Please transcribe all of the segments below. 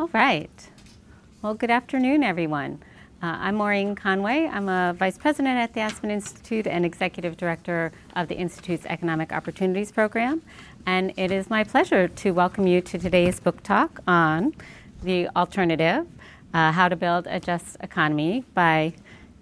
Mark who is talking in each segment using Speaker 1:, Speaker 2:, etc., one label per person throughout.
Speaker 1: All right. Well, good afternoon, everyone. Uh, I'm Maureen Conway. I'm a vice president at the Aspen Institute and executive director of the Institute's Economic Opportunities Program. And it is my pleasure to welcome you to today's book talk on The Alternative uh, How to Build a Just Economy by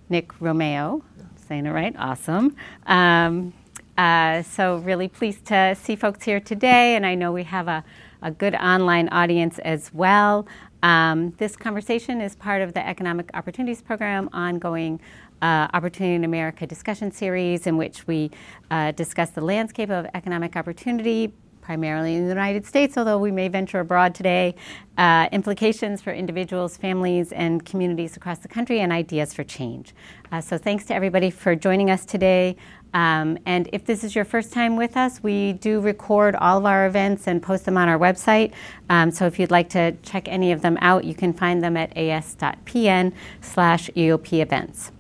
Speaker 1: Nick Romeo. Saying it right? Awesome. Um, uh, so, really pleased to see folks here today, and I know we have a, a good online audience as well. Um, this conversation is part of the Economic Opportunities Program ongoing uh, Opportunity in America discussion series, in which we uh, discuss the landscape of economic opportunity, primarily in the United States, although we may venture abroad today, uh, implications for individuals, families, and communities across the country, and ideas for change. Uh, so, thanks to everybody for joining us today. Um, and if this is your first time with us, we do record all of our events and post them on our website. Um, so if you'd like to check any of them out, you can find them at as.pn slash EOP events.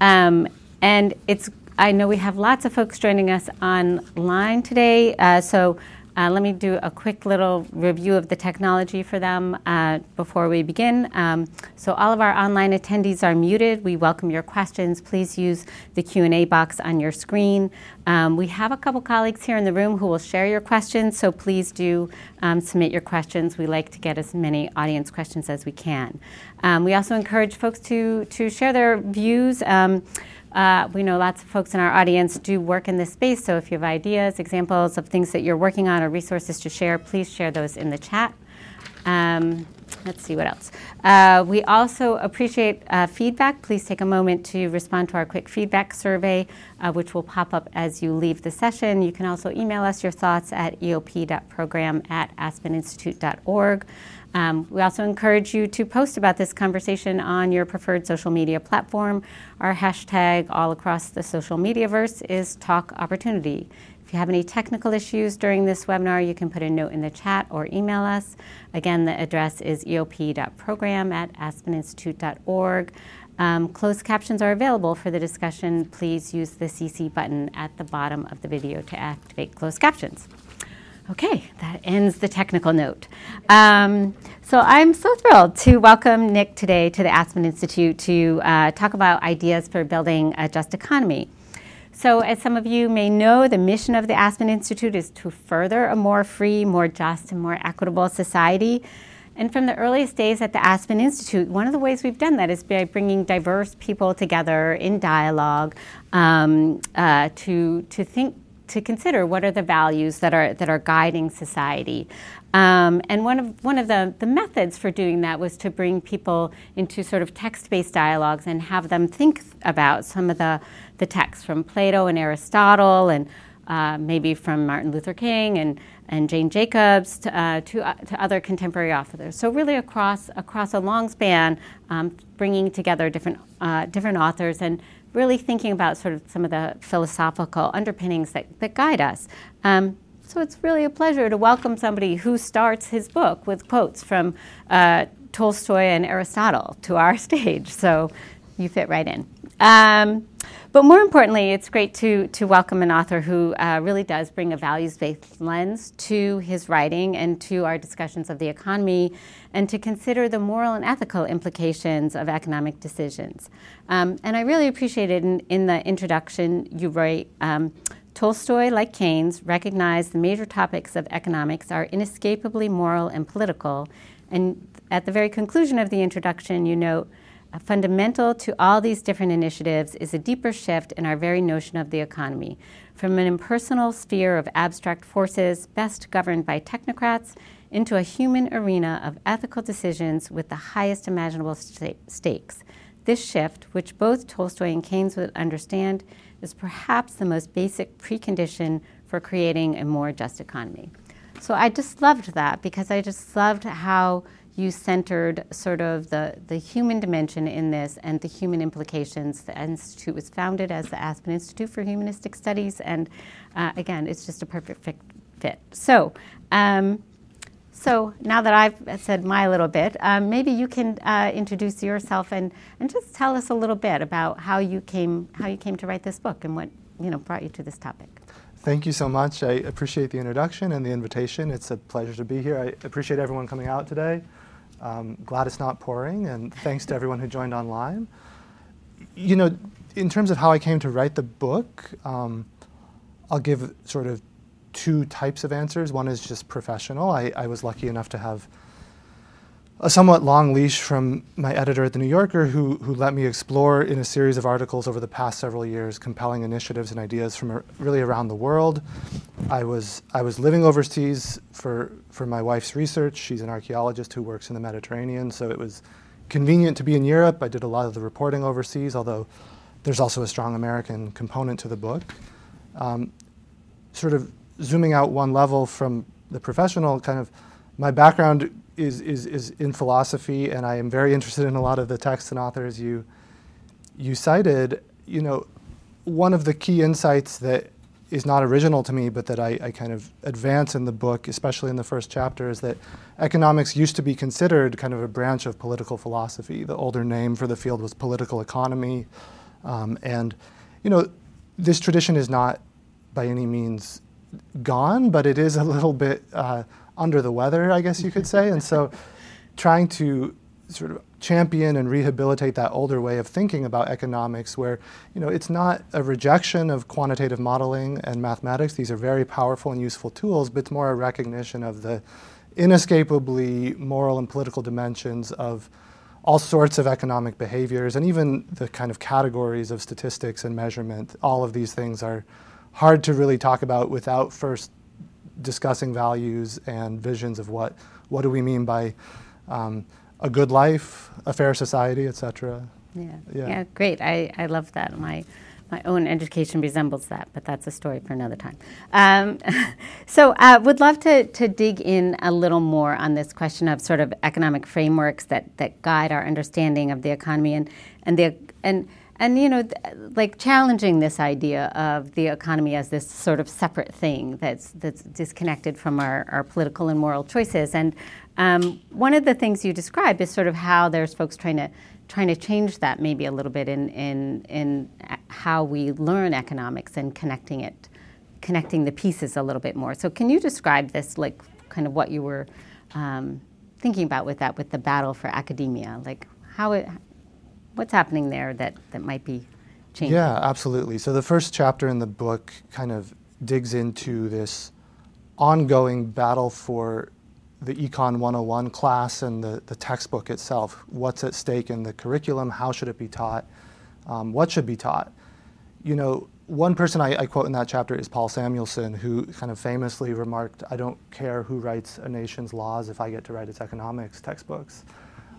Speaker 1: Um, and it's I know we have lots of folks joining us online today. Uh, so uh, let me do a quick little review of the technology for them uh, before we begin. Um, so all of our online attendees are muted. We welcome your questions. Please use the Q&A box on your screen. Um, we have a couple colleagues here in the room who will share your questions, so please do um, submit your questions. We like to get as many audience questions as we can. Um, we also encourage folks to, to share their views. Uh, we know lots of folks in our audience do work in this space, so if you have ideas, examples of things that you're working on, or resources to share, please share those in the chat. Um, let's see what else. Uh, we also appreciate uh, feedback. Please take a moment to respond to our quick feedback survey, uh, which will pop up as you leave the session. You can also email us your thoughts at eop.program at aspeninstitute.org. Um, we also encourage you to post about this conversation on your preferred social media platform. Our hashtag all across the social media verse is Talk Opportunity. If you have any technical issues during this webinar, you can put a note in the chat or email us. Again, the address is eop.program at aspeninstitute.org. Um, closed captions are available for the discussion. Please use the CC button at the bottom of the video to activate closed captions. Okay, that ends the technical note. Um, so I'm so thrilled to welcome Nick today to the Aspen Institute to uh, talk about ideas for building a just economy. So, as some of you may know, the mission of the Aspen Institute is to further a more free, more just, and more equitable society. And from the earliest days at the Aspen Institute, one of the ways we've done that is by bringing diverse people together in dialogue um, uh, to, to think to consider what are the values that are that are guiding society. Um, and one of one of the, the methods for doing that was to bring people into sort of text-based dialogues and have them think about some of the the texts from Plato and Aristotle and uh, maybe from Martin Luther King and and Jane Jacobs to, uh, to, uh, to, other contemporary authors. So really across across a long span, um, bringing together different uh, different authors and really thinking about sort of some of the philosophical underpinnings that, that guide us. Um, so it's really a pleasure to welcome somebody who starts his book with quotes from uh, Tolstoy and Aristotle to our stage. So you fit right in. Um, but more importantly, it's great to, to welcome an author who uh, really does bring a values based lens to his writing and to our discussions of the economy and to consider the moral and ethical implications of economic decisions. Um, and I really appreciated in, in the introduction you write. Um, Tolstoy, like Keynes, recognized the major topics of economics are inescapably moral and political. And at the very conclusion of the introduction, you note fundamental to all these different initiatives is a deeper shift in our very notion of the economy from an impersonal sphere of abstract forces best governed by technocrats into a human arena of ethical decisions with the highest imaginable st- stakes. This shift, which both Tolstoy and Keynes would understand, is perhaps the most basic precondition for creating a more just economy. So I just loved that because I just loved how you centered sort of the, the human dimension in this and the human implications. The Institute was founded as the Aspen Institute for Humanistic Studies, and uh, again, it's just a perfect fit. So, um, so now that I've said my little bit, um, maybe you can uh, introduce yourself and, and just tell us a little bit about how you came how you came to write this book and what you know brought you to this topic.
Speaker 2: Thank you so much. I appreciate the introduction and the invitation. It's a pleasure to be here. I appreciate everyone coming out today. Um, glad it's not pouring, and thanks to everyone who joined online. You know, in terms of how I came to write the book, um, I'll give sort of two types of answers. One is just professional. I, I was lucky enough to have a somewhat long leash from my editor at The New Yorker, who, who let me explore in a series of articles over the past several years compelling initiatives and ideas from a, really around the world. I was, I was living overseas for, for my wife's research. She's an archaeologist who works in the Mediterranean, so it was convenient to be in Europe. I did a lot of the reporting overseas, although there's also a strong American component to the book. Um, sort of zooming out one level from the professional kind of my background is, is, is in philosophy, and I am very interested in a lot of the texts and authors you, you cited. You know, one of the key insights that is not original to me, but that I, I, kind of advance in the book, especially in the first chapter, is that economics used to be considered kind of a branch of political philosophy. The older name for the field was political economy. Um, and, you know, this tradition is not by any means gone, but it is a little bit uh, under the weather, I guess you could say. and so trying to sort of champion and rehabilitate that older way of thinking about economics where you know it's not a rejection of quantitative modeling and mathematics these are very powerful and useful tools but it's more a recognition of the inescapably moral and political dimensions of all sorts of economic behaviors and even the kind of categories of statistics and measurement all of these things are hard to really talk about without first discussing values and visions of what what do we mean by um, a good life, a fair society, etc.
Speaker 1: Yeah. yeah, yeah, great. I, I love that. My my own education resembles that, but that's a story for another time. Um, so, uh, would love to, to dig in a little more on this question of sort of economic frameworks that, that guide our understanding of the economy and and the and and you know like challenging this idea of the economy as this sort of separate thing that's that's disconnected from our, our political and moral choices. And um, one of the things you describe is sort of how there's folks trying to trying to change that maybe a little bit in in in how we learn economics and connecting it connecting the pieces a little bit more. So can you describe this like kind of what you were um, thinking about with that with the battle for academia? Like how it what's happening there that, that might be changing?
Speaker 2: Yeah, absolutely. So the first chapter in the book kind of digs into this ongoing battle for the Econ 101 class and the, the textbook itself. What's at stake in the curriculum? How should it be taught? Um, what should be taught? You know, one person I, I, quote in that chapter is Paul Samuelson, who kind of famously remarked, I don't care who writes a nation's laws if I get to write its economics textbooks.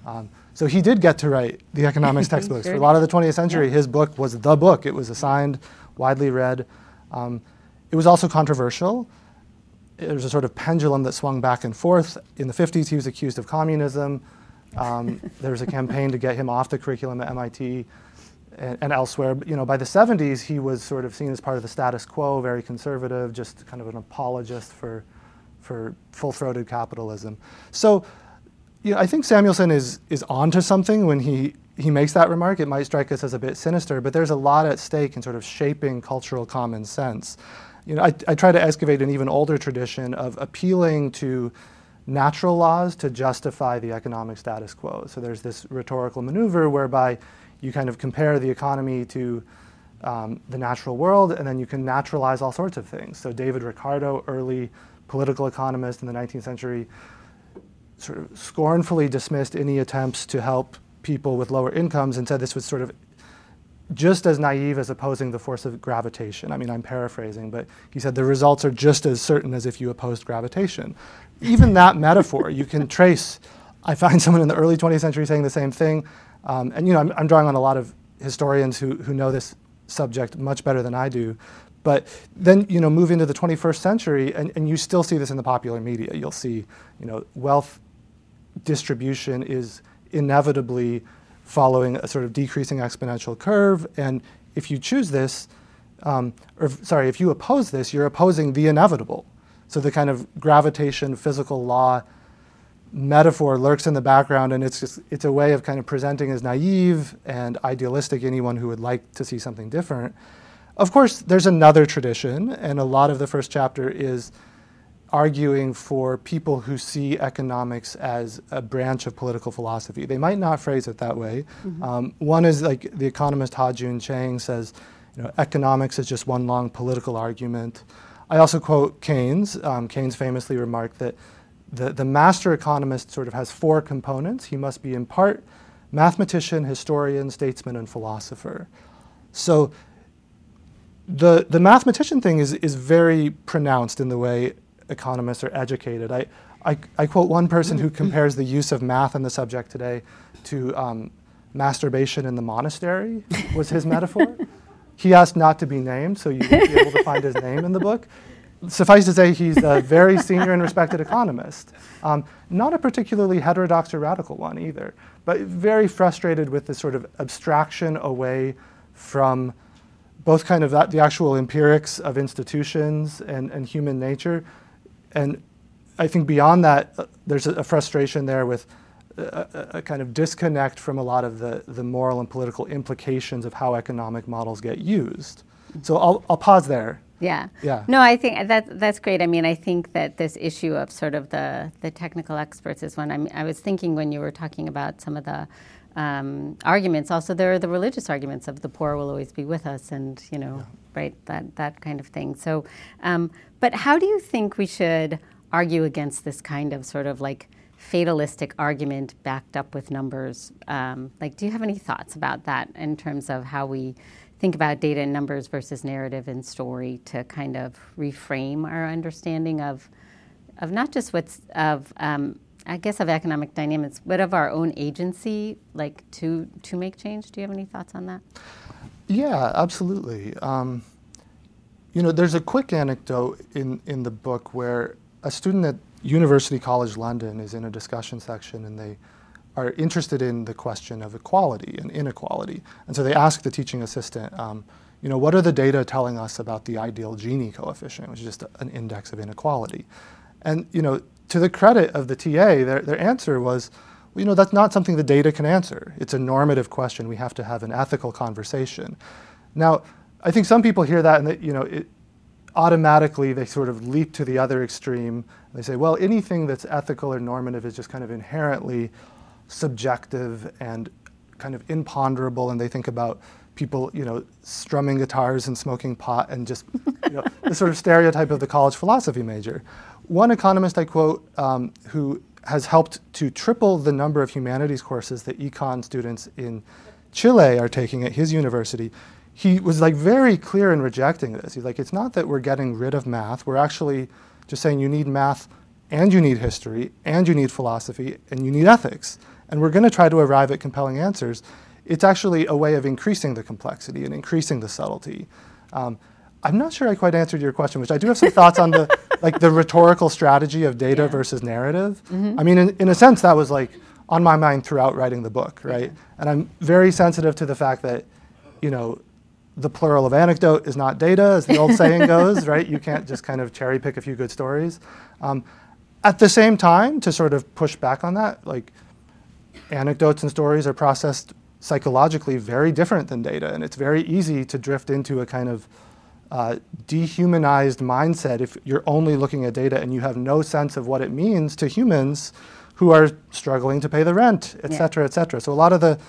Speaker 2: Um, so he did get to write the economics textbooks. sure For a lot of the 20th century, yeah. his book was the book. It was assigned, widely read. Um, it was also controversial. There was a sort of pendulum that swung back and forth. In the 50s, he was accused of communism. Um, there was a campaign to get him off the curriculum at MIT and, and, elsewhere. But, you know, by the 70s, he was sort of seen as part of the status quo, very conservative, just kind of an apologist for, for full-throated capitalism. So you know, I think Samuelson is is onto something when he he makes that remark. It might strike us as a bit sinister, but there's a lot at stake in sort of shaping cultural common sense. You know, I, I try to excavate an even older tradition of appealing to natural laws to justify the economic status quo. So there's this rhetorical maneuver whereby you kind of compare the economy to um, the natural world, and then you can naturalize all sorts of things. So David Ricardo, early political economist in the 19th century, sort of scornfully dismissed any attempts to help people with lower incomes and said this was sort of just as naive as opposing the force of gravitation. I mean, I'm paraphrasing, but he said the results are just as certain as if you opposed gravitation. Even that metaphor, you can trace. I find someone in the early 20th century saying the same thing. Um, and, you know, I'm, I'm, drawing on a lot of historians who, who know this subject much better than I do. But then, you know, move into the 21st century, and, and you still see this in the popular media. You'll see, you know, wealth distribution is inevitably following a sort of decreasing exponential curve. And if you choose this, um, or sorry, if you oppose this, you're opposing the inevitable. So the kind of gravitation, physical law metaphor lurks in the background, and it's just it's a way of kind of presenting as naive and idealistic anyone who would like to see something different. Of course, there's another tradition, and a lot of the first chapter is arguing for people who see economics as a branch of political philosophy. They might not phrase it that way. Mm-hmm. Um, one is like the economist Ha-Joon Chang says, you know, economics is just one long political argument. I also quote Keynes. Um, Keynes famously remarked that the, the master economist sort of has four components. He must be in part mathematician, historian, statesman, and philosopher. So the, the mathematician thing is, is very pronounced in the way economists are educated. I, I, I quote one person who compares the use of math in the subject today to um, masturbation in the monastery, was his metaphor. He asked not to be named, so you won't be able to find his name in the book. Suffice to say, he's a very senior and respected economist. Um, not a particularly heterodox or radical one either, but very frustrated with this sort of abstraction away from both kind of that, the actual empirics of institutions and, and human nature. And I think beyond that, uh, there's a, a, frustration there with a, a, kind of disconnect from a lot of the, the moral and political implications of how economic models get used. So I'll, I'll pause there.
Speaker 1: Yeah. Yeah. No, I think that that's great. I mean, I think that this issue of sort of the the technical experts is one. I mean, I was thinking when you were talking about some of the um, arguments. Also, there are the religious arguments of the poor will always be with us, and you know, yeah. right, that that kind of thing. So, um, but how do you think we should argue against this kind of sort of like fatalistic argument backed up with numbers? Um, like, do you have any thoughts about that in terms of how we think about data and numbers versus narrative and story to kind of reframe our understanding of of not just what's of um, I guess of economic dynamics, but of our own agency, like to to make change. Do you have any thoughts on that?
Speaker 2: Yeah, absolutely. Um, you know, there's a quick anecdote in in the book where a student at University College London is in a discussion section, and they are interested in the question of equality and inequality, and so they ask the teaching assistant. Um, you know, what are the data telling us about the ideal Gini coefficient, which is just an index of inequality? And you know, to the credit of the TA, their, their answer was, well, you know, that's not something the data can answer. It's a normative question. We have to have an ethical conversation. Now, I think some people hear that and that, you know, it, automatically they sort of leap to the other extreme. They say, well, anything that's ethical or normative is just kind of inherently subjective and kind of imponderable, and they think about people, you know, strumming guitars and smoking pot and just, you know, the sort of stereotype of the college philosophy major. One economist I quote um, who has helped to triple the number of humanities courses that econ students in Chile are taking at his university. He was like very clear in rejecting this. He's like, it's not that we're getting rid of math. We're actually just saying you need math and you need history and you need philosophy and you need ethics. And we're going to try to arrive at compelling answers. It's actually a way of increasing the complexity and increasing the subtlety. Um, I'm not sure I quite answered your question, which I do have some thoughts on the like the rhetorical strategy of data yeah. versus narrative. Mm-hmm. I mean, in, in a sense, that was like on my mind throughout writing the book, right? Yeah. And I'm very sensitive to the fact that, you know, the plural of anecdote is not data, as the old saying goes, right? You can't just kind of cherry pick a few good stories. Um, at the same time, to sort of push back on that, like anecdotes and stories are processed psychologically very different than data, and it's very easy to drift into a kind of uh, dehumanized mindset if you're only looking at data and you have no sense of what it means to humans who are struggling to pay the rent, et yeah. cetera, et cetera. So a lot of the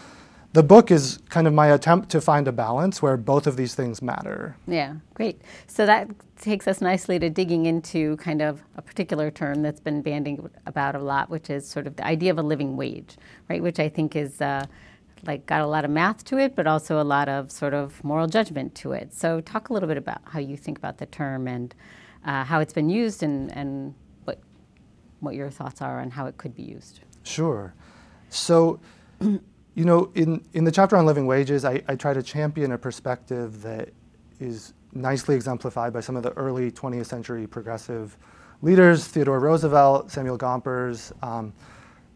Speaker 2: the book is kind of my attempt to find a balance where both of these things matter.
Speaker 1: Yeah, great. So that takes us nicely to digging into kind of a particular term that's been banding about a lot, which is sort of the idea of a living wage, right? Which I think is uh, like got a lot of math to it, but also a lot of sort of moral judgment to it. So talk a little bit about how you think about the term and uh, how it's been used and, and what, what your thoughts are on how it could be used.
Speaker 2: Sure. So, you know, in, in the chapter on living wages, I, I try to champion a perspective that is nicely exemplified by some of the early 20th century progressive leaders, Theodore Roosevelt, Samuel Gompers, um,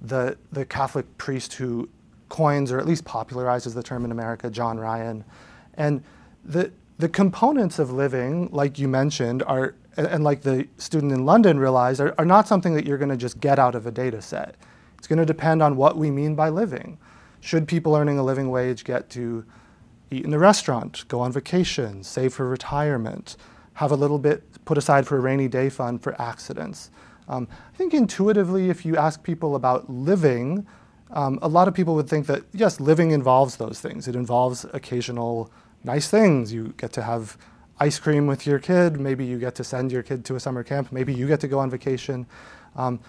Speaker 2: the, the Catholic priest who coins or at least popularizes the term in America, John Ryan. And the, the components of living, like you mentioned, are, and like the student in London realized, are, are not something that you're going to just get out of a data set. It's going to depend on what we mean by living. Should people earning a living wage get to eat in a restaurant, go on vacation, save for retirement, have a little bit put aside for a rainy day fund for accidents. Um, I think intuitively, if you ask people about living, um, a lot of people would think that yes, living involves those things. It involves occasional nice things. You get to have ice cream with your kid. Maybe you get to send your kid to a summer camp. Maybe you get to go on vacation. Um,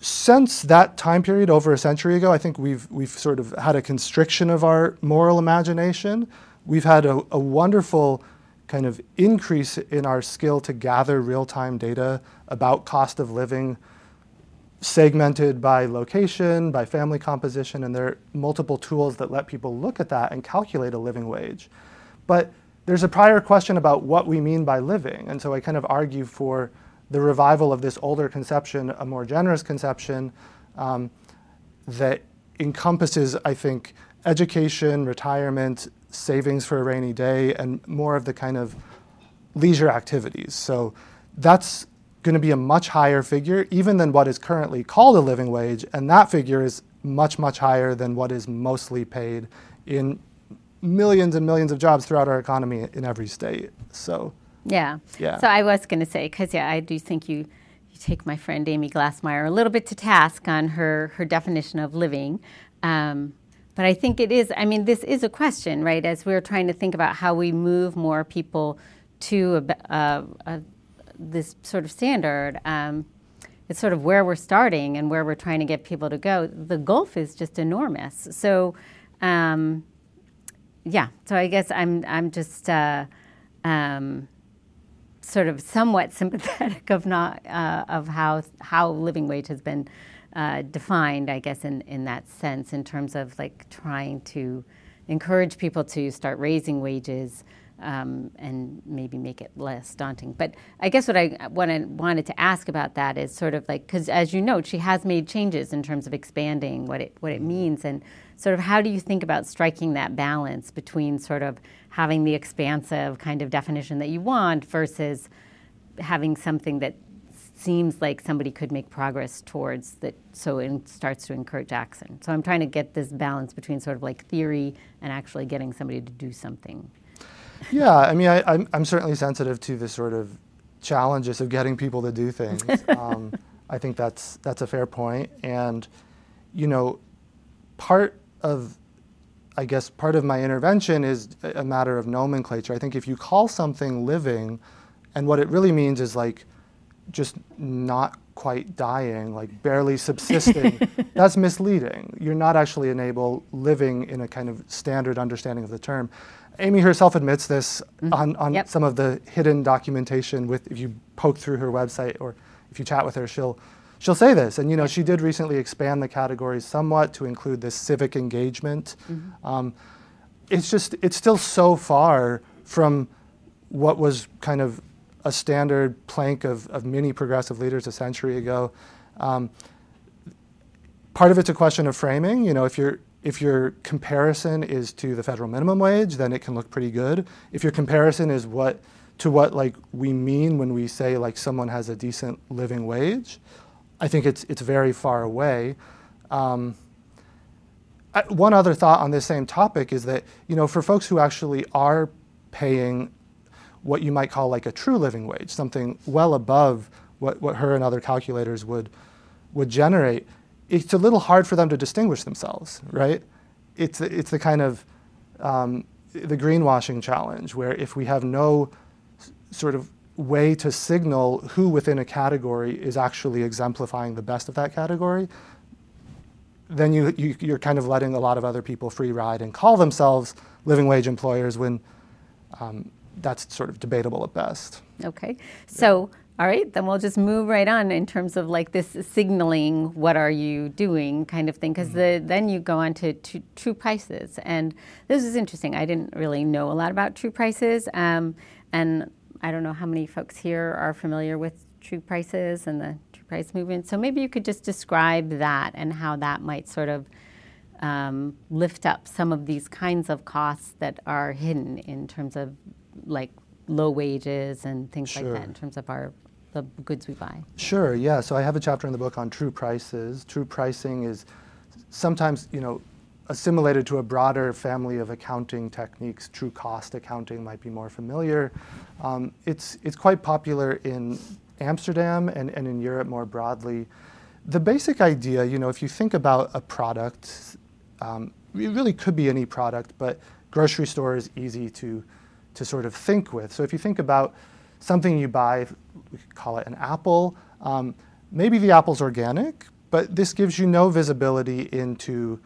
Speaker 2: since that time period, over a century ago, I think we've we've sort of had a constriction of our moral imagination. We've had a, a wonderful kind of increase in our skill to gather real-time data about cost of living segmented by location, by family composition, and there are multiple tools that let people look at that and calculate a living wage. But there's a prior question about what we mean by living, and so I kind of argue for the revival of this older conception, a more generous conception um, that encompasses, I think, education, retirement, savings for a rainy day, and more of the kind of leisure activities. So that's going to be a much higher figure, even than what is currently called a living wage, and that figure is much, much higher than what is mostly paid in millions and millions of jobs throughout our economy in every state. So,
Speaker 1: yeah.
Speaker 2: Yeah.
Speaker 1: So I was going to say, because yeah, I do think you you take my friend Amy Glasmeier a little bit to task on her her definition of living. Um, but I think it is. I mean, this is a question, right? As we're trying to think about how we move more people to a, a, a this sort of standard. Um, it's sort of where we're starting and where we're trying to get people to go. The gulf is just enormous. So, um, yeah. So I guess I'm I'm just uh, um, sort of somewhat sympathetic of not uh, of how how living wage has been uh, defined. I guess in in that sense, in terms of like trying to encourage people to start raising wages um, and maybe make it less daunting. But I guess what I what I wanted to ask about that is sort of like because as you note, she has made changes in terms of expanding what it what it means. And sort of how do you think about striking that balance between sort of having the expansive kind of definition that you want versus having something that seems like somebody could make progress towards that so it starts to encourage action? So i'm trying to get this balance between sort of like theory and actually getting somebody to do something
Speaker 2: yeah, I mean, I, I'm, I'm certainly sensitive to the sort of challenges of getting people to do things. um, I think that's that's a fair point, and you know, part of I guess part of my intervention is a matter of nomenclature. I think if you call something living, and what it really means is like just not quite dying, like barely subsisting, that's misleading. You're not actually enable living in a kind of standard understanding of the term. Amy herself admits this mm-hmm. on, on
Speaker 1: yep.
Speaker 2: some of the hidden documentation with if you poke through her website or if you chat with her, she'll she'll say this. And you know, she did recently expand the categories somewhat to include this civic engagement. Mm-hmm. Um, it's just it's still so far from what was kind of a standard plank of, of many progressive leaders a century ago. Um, part of it's a question of framing. You know, if you're if your comparison is to the federal minimum wage, then it can look pretty good. If your comparison is what to what like we mean when we say like someone has a decent living wage, I think it's it's very far away. Um, I, one other thought on this same topic is that you know for folks who actually are paying what you might call like a true living wage, something well above what, what her and other calculators would would generate, it's a little hard for them to distinguish themselves, right? It's, it's the kind of um, the greenwashing challenge where if we have no sort of way to signal who within a category is actually exemplifying the best of that category, then you, you, you're kind of letting a lot of other people free ride and call themselves living wage employers when um, that's sort of debatable at best.
Speaker 1: Okay. So all right, then we'll just move right on in terms of like this signaling, what are you doing kind of thing, because mm-hmm. the, then you go on to, to, true prices. And this is interesting. I didn't really know a lot about true prices. Um, and I don't know how many folks here are familiar with true prices and the true price movement. So maybe you could just describe that and how that might sort of um, lift up some of these kinds of costs that are hidden in terms of like low wages and things
Speaker 2: sure.
Speaker 1: like that in terms of our the goods we buy.
Speaker 2: Sure, yeah. So I have a chapter in the book on true prices. True pricing is sometimes, you know, assimilated to a broader family of accounting techniques. True cost accounting might be more familiar. Um, it's, it's quite popular in Amsterdam and, and in Europe more broadly. The basic idea, you know, if you think about a product, um, it really could be any product, but grocery store is easy to, to sort of think with. So if you think about something you buy, we could call it an apple, um, maybe the apple's organic, but this gives you no visibility into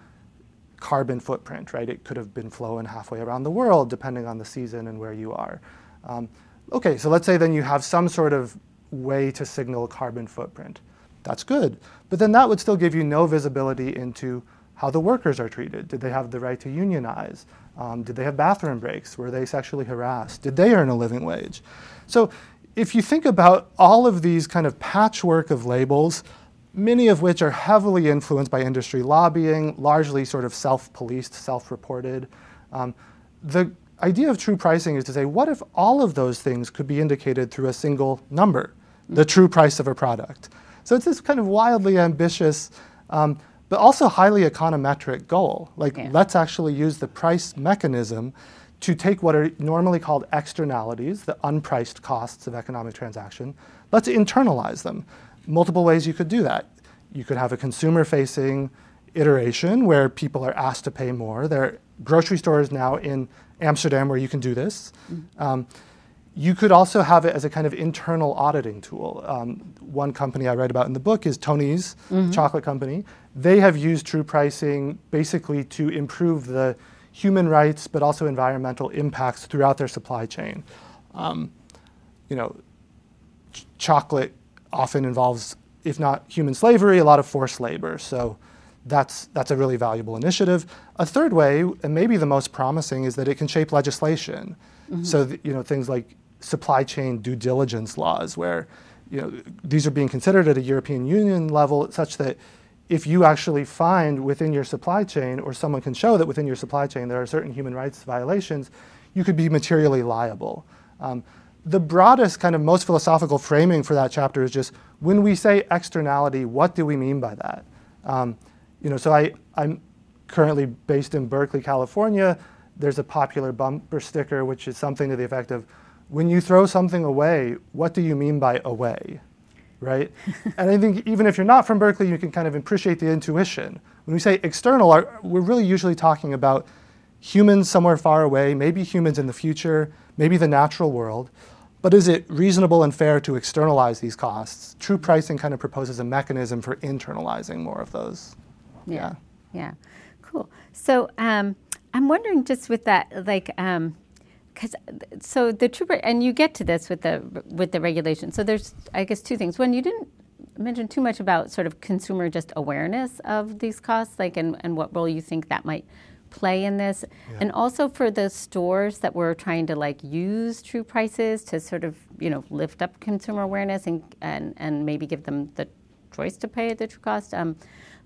Speaker 2: carbon footprint, right? It could have been flown halfway around the world depending on the season and where you are. Um, okay, so let's say then you have some sort of way to signal carbon footprint. That's good. But then that would still give you no visibility into how the workers are treated. Did they have the right to unionize? Um, did they have bathroom breaks? Were they sexually harassed? Did they earn a living wage? So if you think about all of these kind of patchwork of labels, many of which are heavily influenced by industry lobbying, largely sort of self-policed, self-reported, um, the idea of true pricing is to say, what if all of those things could be indicated through a single number, the true price of a product? So it's this kind of wildly ambitious, um, but also highly econometric goal. Like,
Speaker 1: Yeah.
Speaker 2: let's actually use the price mechanism to take what are normally called externalities, the unpriced costs of economic transaction, let's internalize them. Multiple ways you could do that. You could have a consumer facing iteration where people are asked to pay more. There are grocery stores now in Amsterdam where you can do this. Um, you could also have it as a kind of internal auditing tool. Um, one company I write about in the book is Tony's chocolate company. They have used true pricing basically to improve the human rights but also environmental impacts throughout their supply chain. Um, you know, ch- chocolate often involves, if not human slavery, a lot of forced labor. So that's, that's a really valuable initiative. A third way, and maybe the most promising, is that it can shape legislation. So th- you know things like supply chain due diligence laws, where you know these are being considered at a European Union level, such that if you actually find within your supply chain, or someone can show that within your supply chain there are certain human rights violations, you could be materially liable. Um, the broadest, kind of most philosophical framing for that chapter is just when we say externality, what do we mean by that? Um, you know, so I, I'm currently based in Berkeley, California. There's a popular bumper sticker which is something to the effect of, when you throw something away, what do you mean by away? Right? and I think even if you're not from Berkeley, you can kind of appreciate the intuition. When we say external, our- we're really usually talking about humans somewhere far away, maybe humans in the future, maybe the natural world. But is it reasonable and fair to externalize these costs? True pricing kind of proposes a mechanism for internalizing more of those.
Speaker 1: Yeah. Yeah. Cool. So um, I'm wondering just with that, like, because so the trooper, and you get to this with the with the regulation. So there's, I guess, two things. One, you didn't mention too much about sort of consumer just awareness of these costs, like, and, and what role you think that might play in this, and also for the stores that were trying to like use true prices to sort of you know lift up consumer awareness and and and maybe give them the choice to pay the true cost. Um,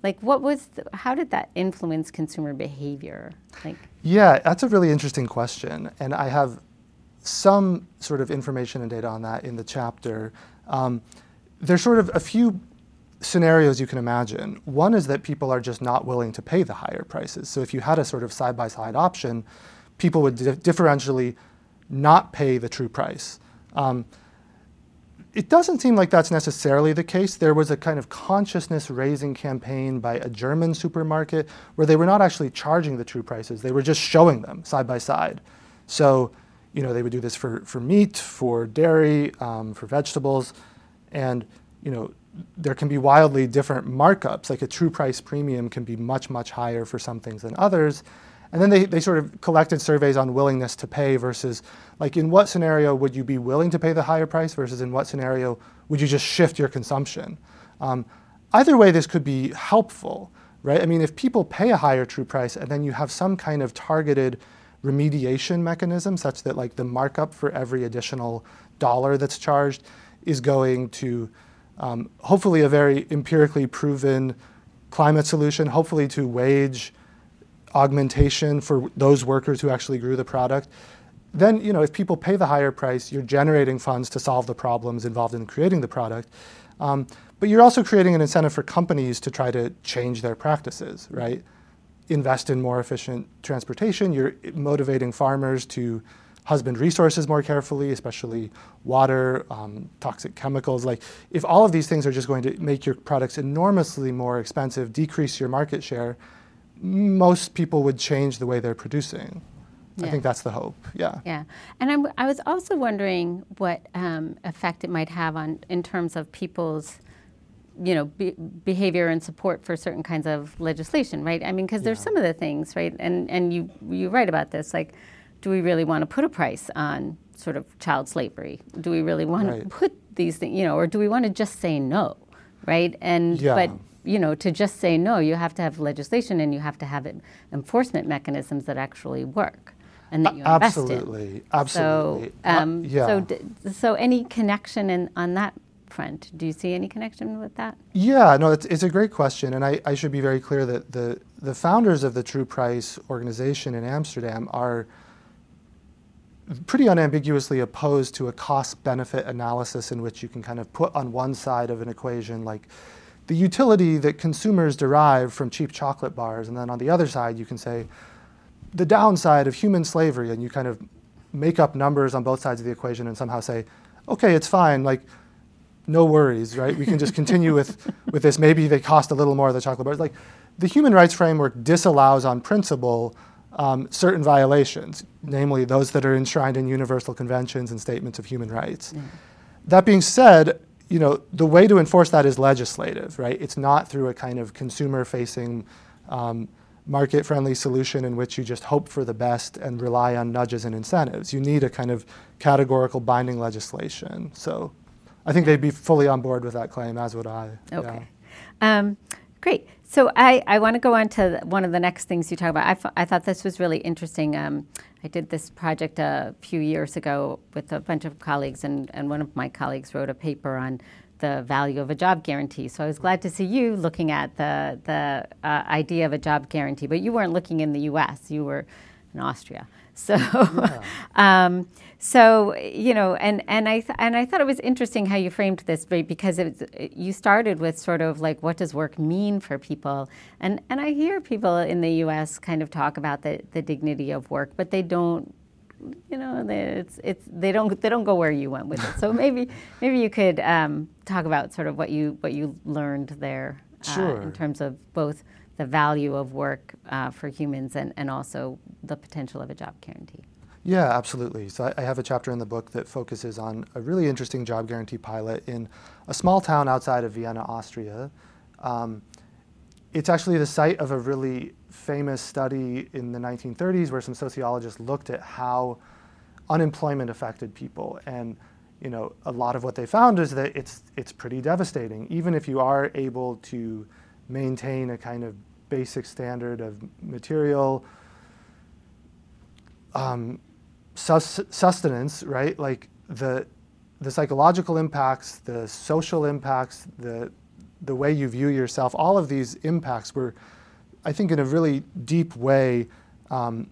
Speaker 1: like, what was, the, how did that influence consumer behavior? Like,
Speaker 2: Yeah, that's a really interesting question. And I have some sort of information and data on that in the chapter. Um, there's sort of a few scenarios you can imagine. One is that people are just not willing to pay the higher prices. So if you had a sort of side by side option, people would di- differentially not pay the true price. Um, it doesn't seem like that's necessarily the case. There was a kind of consciousness raising campaign by a German supermarket where they were not actually charging the true prices, they were just showing them side by side. So, you know, they would do this for, for meat, for dairy, um, for vegetables, and, you know, there can be wildly different markups. Like a true price premium can be much, much higher for some things than others. And then they, they sort of collected surveys on willingness to pay versus, like, in what scenario would you be willing to pay the higher price versus in what scenario would you just shift your consumption? Um, either way, this could be helpful, right? I mean, if people pay a higher true price and then you have some kind of targeted remediation mechanism such that, like, the markup for every additional dollar that's charged is going to um, hopefully a very empirically proven climate solution, hopefully to wage augmentation for those workers who actually grew the product, then you know if people pay the higher price, you're generating funds to solve the problems involved in creating the product. Um, but you're also creating an incentive for companies to try to change their practices, right? invest in more efficient transportation. You're motivating farmers to husband resources more carefully, especially water, um, toxic chemicals. Like, if all of these things are just going to make your products enormously more expensive, decrease your market share, most people would change the way they're producing. Yeah. I think that's the hope. Yeah.
Speaker 1: Yeah, and I'm, i was also wondering what um, effect it might have on in terms of people's, you know, be, behavior and support for certain kinds of legislation, right? I mean, because there's yeah. some of the things, right? And and you you write about this, like, do we really want to put a price on sort of child slavery? Do we really want right. to put these things, you know, or do we want to just say no, right? And yeah. but you know, to just say no, you have to have legislation and you have to have it, enforcement mechanisms that actually work and that you invest
Speaker 2: absolutely,
Speaker 1: in.
Speaker 2: Absolutely,
Speaker 1: So, um, uh, yeah. So, d- so any connection in, on that front? Do you see any connection with that?
Speaker 2: Yeah, no, it's, it's a great question, and I, I should be very clear that the the founders of the True Price organization in Amsterdam are pretty unambiguously opposed to a cost benefit analysis in which you can kind of put on one side of an equation like the utility that consumers derive from cheap chocolate bars, and then on the other side you can say the downside of human slavery, and you kind of make up numbers on both sides of the equation and somehow say, okay, it's fine, like, no worries, right? We can just continue with, with this. Maybe they cost a little more of the chocolate bars. Like, the human rights framework disallows on principle um, certain violations, namely those that are enshrined in universal conventions and statements of human rights. Mm. That being said, you know, the way to enforce that is legislative, right? It's not through a kind of consumer-facing um, market-friendly solution in which you just hope for the best and rely on nudges and incentives. You need a kind of categorical binding legislation. So I think they'd be fully on board with that claim, as would I.
Speaker 1: Okay. Yeah. Um, great. So I, I want to go on to one of the next things you talk about. I, f- I thought this was really interesting. Um, I did this project a few years ago with a bunch of colleagues, and, and one of my colleagues wrote a paper on the value of a job guarantee. So I was glad to see you looking at the, the uh, idea of a job guarantee, but you weren't looking in the US, you were in Austria. So, yeah. um, so you know, and and I th- and I thought it was interesting how you framed this, right? Because it, you started with sort of like what does work mean for people, and and I hear people in the U.S. kind of talk about the the dignity of work, but they don't you know, it's it's they don't they don't go where you went with it. So maybe maybe you could um, talk about sort of what you what you learned there
Speaker 2: uh, sure.
Speaker 1: in terms of both the value of work uh, for humans and, and also the potential of a job guarantee.
Speaker 2: Yeah, absolutely. So I, have a chapter in the book that focuses on a really interesting job guarantee pilot in a small town outside of Vienna, Austria. Um, it's actually the site of a really famous study in the 1930s where some sociologists looked at how unemployment affected people. And you know, a lot of what they found is that it's, it's pretty devastating. Even if you are able to maintain a kind of basic standard of material um, sus- sustenance, right? Like the, the psychological impacts, the social impacts, the the way you view yourself, all of these impacts were, I think, in a really deep way, um,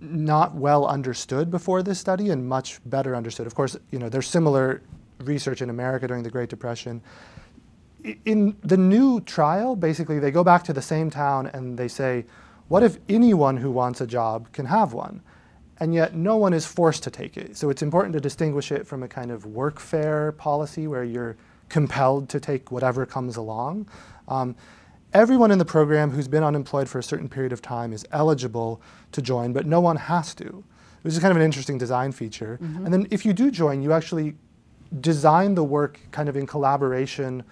Speaker 2: not well understood before this study and much better understood. Of course, you know, there's similar research in America during the Great Depression. In the new trial, basically, they go back to the same town and they say, what if anyone who wants a job can have one? And yet no one is forced to take it. So it's important to distinguish it from a kind of workfare policy where you're compelled to take whatever comes along. Um, everyone in the program who's been unemployed for a certain period of time is eligible to join, but no one has to. Which is kind of an interesting design feature. Mm-hmm. And then if you do join, you actually design the work kind of in collaboration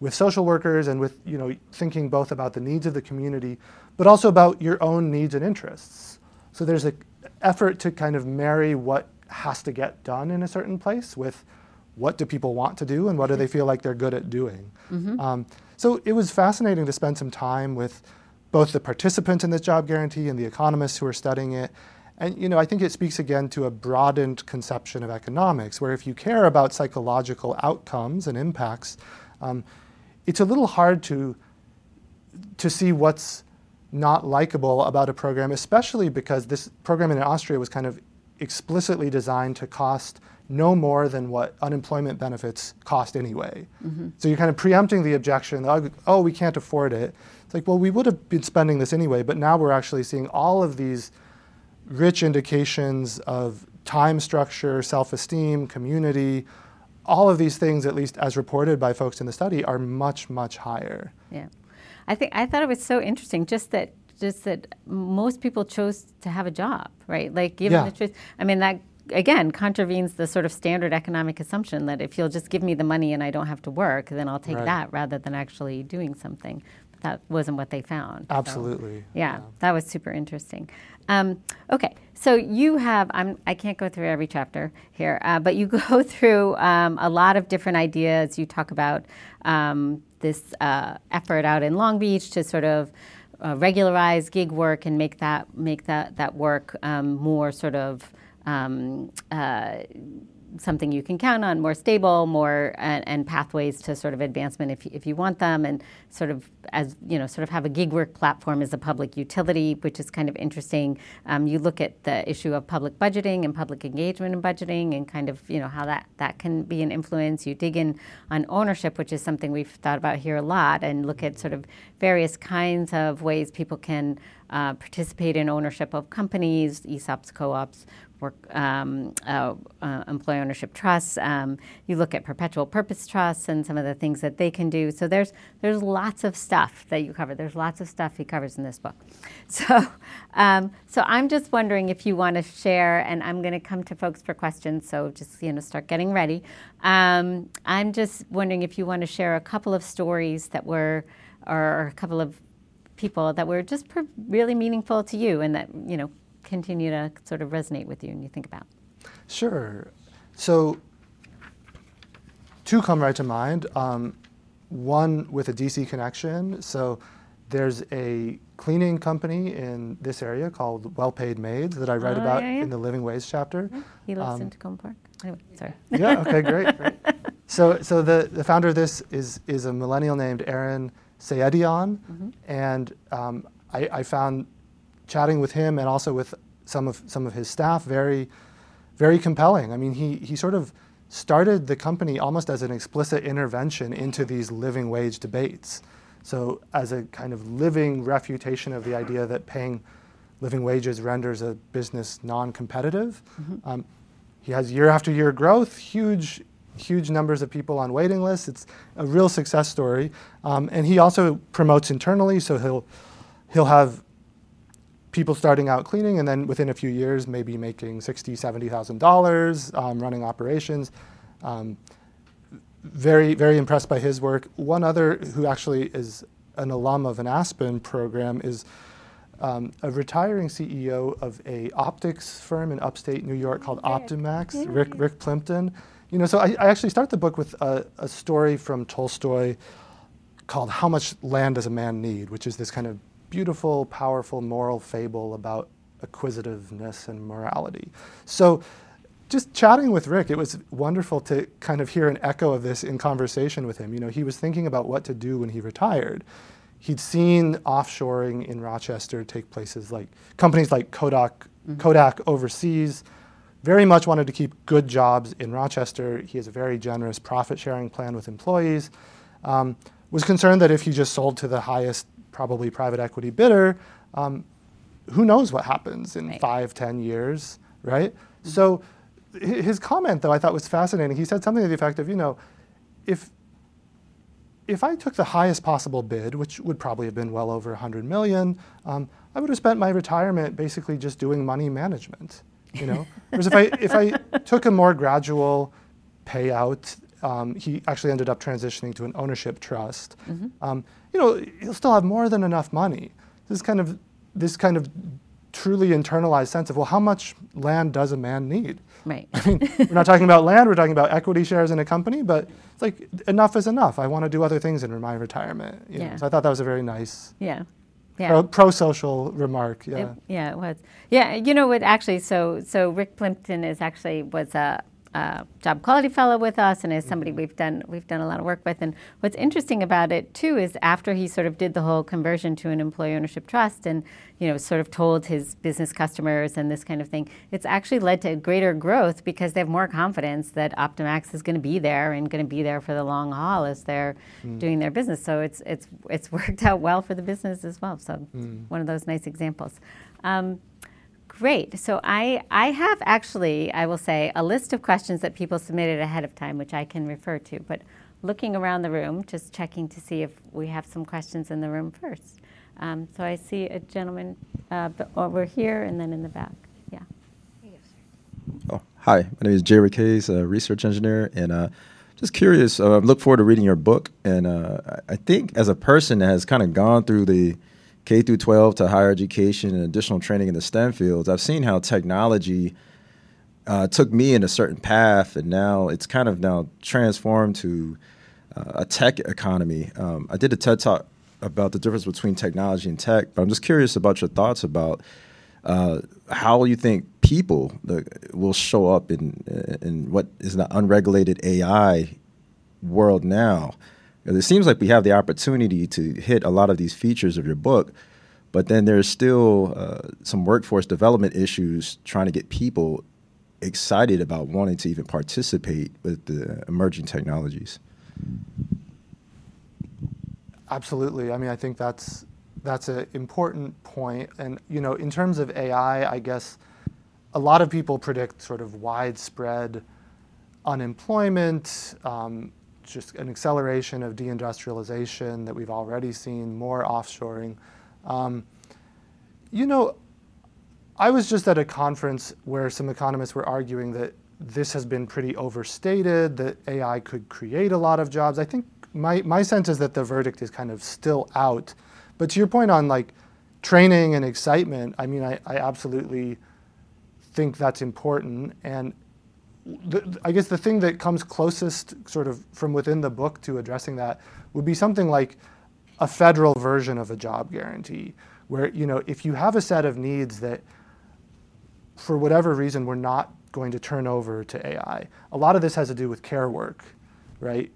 Speaker 2: with social workers and with you know thinking both about the needs of the community, but also about your own needs and interests. So there's an effort to kind of marry what has to get done in a certain place with what do people want to do and what do they feel like they're good at doing. Mm-hmm. Um, so it was fascinating to spend some time with both the participants in this job guarantee and the economists who are studying it. And you know, I think it speaks again to a broadened conception of economics, where if you care about psychological outcomes and impacts, um, it's a little hard to to see what's not likable about a program, especially because this program in Austria was kind of explicitly designed to cost no more than what unemployment benefits cost anyway. Mm-hmm. So you're kind of preempting the objection, oh, oh, we can't afford it. It's like, well, we would have been spending this anyway, but now we're actually seeing all of these rich indications of time structure, self esteem, community. All of these things, at least as reported by folks in the study, are much, much higher.
Speaker 1: Yeah, I think I thought it was so interesting just that just that most people chose to have a job, right? Like given
Speaker 2: Yeah.
Speaker 1: the choice. I mean that again contravenes the sort of standard economic assumption that if you'll just give me the money and I don't have to work, then I'll take
Speaker 2: Right.
Speaker 1: that rather than actually doing something. But that wasn't what they found. so-
Speaker 2: Absolutely.
Speaker 1: yeah, that was super interesting. Um, okay, so you have, I'm, I can't go through every chapter here, uh, but you go through um, a lot of different ideas. You talk about um, this uh, effort out in Long Beach to sort of uh, regularize gig work and make that make that that work um, more sort of um, uh, something you can count on, more stable, more and, and pathways to sort of advancement if, if you want them, and sort of as you know, sort of have a gig work platform as a public utility, which is kind of interesting. Um, you look at the issue of public budgeting and public engagement and budgeting, and kind of you know how that that can be an influence. You dig in on ownership, which is something we've thought about here a lot, and look at sort of various kinds of ways people can uh, participate in ownership of companies, ESOPs, co-ops, work, um, uh, uh, employee ownership trusts. Um, you look at perpetual purpose trusts and some of the things that they can do. So there's there's lots of stuff that you cover. There's lots of stuff he covers in this book. So um, so I'm just wondering if you want to share, and I'm going to come to folks for questions. So just you know start getting ready. Um, I'm just wondering if you want to share a couple of stories that were, or a couple of people that were just pr- really meaningful to you and that you know continue to sort of resonate with you and you think about
Speaker 2: Sure. So, two come right to mind. Um, one with a DC connection. So, there's a cleaning company in this area called Well Paid Maids that I write
Speaker 1: Oh,
Speaker 2: about
Speaker 1: yeah, yeah.
Speaker 2: in the Living Wage chapter.
Speaker 1: he lives
Speaker 2: Um,
Speaker 1: in Takoma Park anyway sorry
Speaker 2: yeah. Okay. Great. great. So, so the, the founder of this is is a millennial named Aaron Sayedian, and um, I, I found chatting with him and also with some of some of his staff very, very compelling. I mean, he he sort of started the company almost as an explicit intervention into these living wage debates. So, as a kind of living refutation of the idea that paying living wages renders a business non-competitive. Um, he has year after year growth, huge, huge numbers of people on waiting lists. It's a real success story. Um, and he also promotes internally, so he'll he'll have people starting out cleaning, and then within a few years, maybe making sixty, seventy thousand dollars um, running operations. Um, very, very impressed by his work. One other who actually is an alum of an Aspen program is um, a retiring CEO of a optics firm in upstate New York called Optimax, Rick, Rick Plimpton. You know, so I, I actually start the book with a, a story from Tolstoy called "How Much Land Does a Man Need," which is this kind of beautiful, powerful moral fable about acquisitiveness and morality. So, just chatting with Rick, it was wonderful to kind of hear an echo of this in conversation with him. You know, he was thinking about what to do when he retired. He'd seen offshoring in Rochester take places like companies like Kodak, Kodak overseas. Very much wanted to keep good jobs in Rochester. He has a very generous profit sharing plan with employees. Um, was concerned that if he just sold to the highest, probably private equity bidder, um, who knows what happens in
Speaker 1: Right.
Speaker 2: five, ten years, right? So his comment, though, I thought was fascinating. He said something to the effect of, you know, if if I took the highest possible bid, which would probably have been well over 100 million, um, I would have spent my retirement basically just doing money management. You know, whereas if I if I took a more gradual payout, um, he actually ended up transitioning to an ownership trust. Um, you know, he'll still have more than enough money. This kind of this kind of truly internalized sense of well, how much land does a man need?
Speaker 1: right
Speaker 2: I mean, we're not talking about land, we're talking about equity shares in a company, but it's like enough is enough. I want to do other things in my retirement. You know?
Speaker 1: Yeah.
Speaker 2: So I thought that was a very nice
Speaker 1: yeah yeah
Speaker 2: pro, pro-social remark. Yeah.
Speaker 1: It, yeah, it was. Yeah, you know what? Actually, so so Rick Plimpton is actually was a uh, job quality fellow with us and is somebody we've done we've done a lot of work with. And what's interesting about it too is after he sort of did the whole conversion to an employee ownership trust and you know sort of told his business customers and this kind of thing, it's actually led to greater growth because they have more confidence that Optimax is going to be there and going to be there for the long haul as they're mm. doing their business. So it's it's it's worked out well for the business as well. So mm. one of those nice examples. Um, Great. So I, I have actually, I will say, a list of questions that people submitted ahead of time, which I can refer to. But looking around the room, just checking to see if we have some questions in the room first. Um, so I see a gentleman uh, over here and then in the back. Yeah.
Speaker 3: Oh, hi. My name is Jay Case, a research engineer, and uh, just curious. Uh, I look forward to reading your book, and uh, I think as a person that has kind of gone through the K through 12 to higher education and additional training in the STEM fields, I've seen how technology uh, took me in a certain path, and now it's kind of now transformed to uh, a tech economy. Um, I did a TED talk about the difference between technology and tech, but I'm just curious about your thoughts about uh, how you think people will show up in in what is the unregulated AI world now. It seems like we have the opportunity to hit a lot of these features of your book, but then there's still uh, some workforce development issues trying to get people excited about wanting to even participate with the emerging technologies.
Speaker 2: Absolutely. I mean, I think that's that's an important point. And you know, in terms of AI, I guess a lot of people predict sort of widespread unemployment, um, just an acceleration of deindustrialization that we've already seen, more offshoring. Um, you know, I was just at a conference where some economists were arguing that this has been pretty overstated, that AI could create a lot of jobs. I think my, my sense is that the verdict is kind of still out. But to your point on like training and excitement, I mean, I, I absolutely think that's important. And the, I guess the thing that comes closest, sort of from within the book, to addressing that would be something like a federal version of a job guarantee, where you know if you have a set of needs that, for whatever reason, we're not going to turn over to AI. A lot of this has to do with care work, right?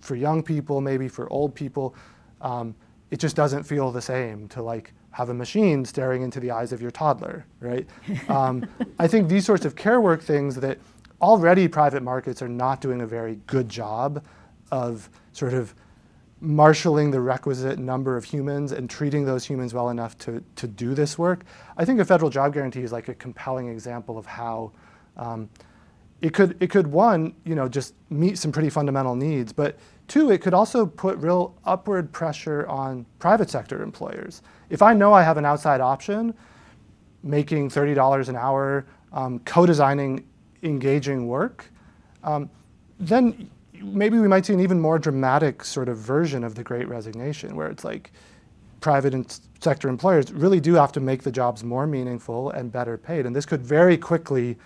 Speaker 2: For young people, maybe for old people, um, it just doesn't feel the same to like have a machine staring into the eyes of your toddler, right? Um, I think these sorts of care work things that already private markets are not doing a very good job of sort of marshaling the requisite number of humans and treating those humans well enough to, to do this work. I think a federal job guarantee is like a compelling example of how um, it could, it could one, you know, just meet some pretty fundamental needs, but two, it could also put real upward pressure on private sector employers. If I know I have an outside option, making $30 an hour, um, co-designing engaging work, um, then maybe we might see an even more dramatic sort of version of the Great Resignation, where it's like private and sector employers really do have to make the jobs more meaningful and better paid. And this could very quickly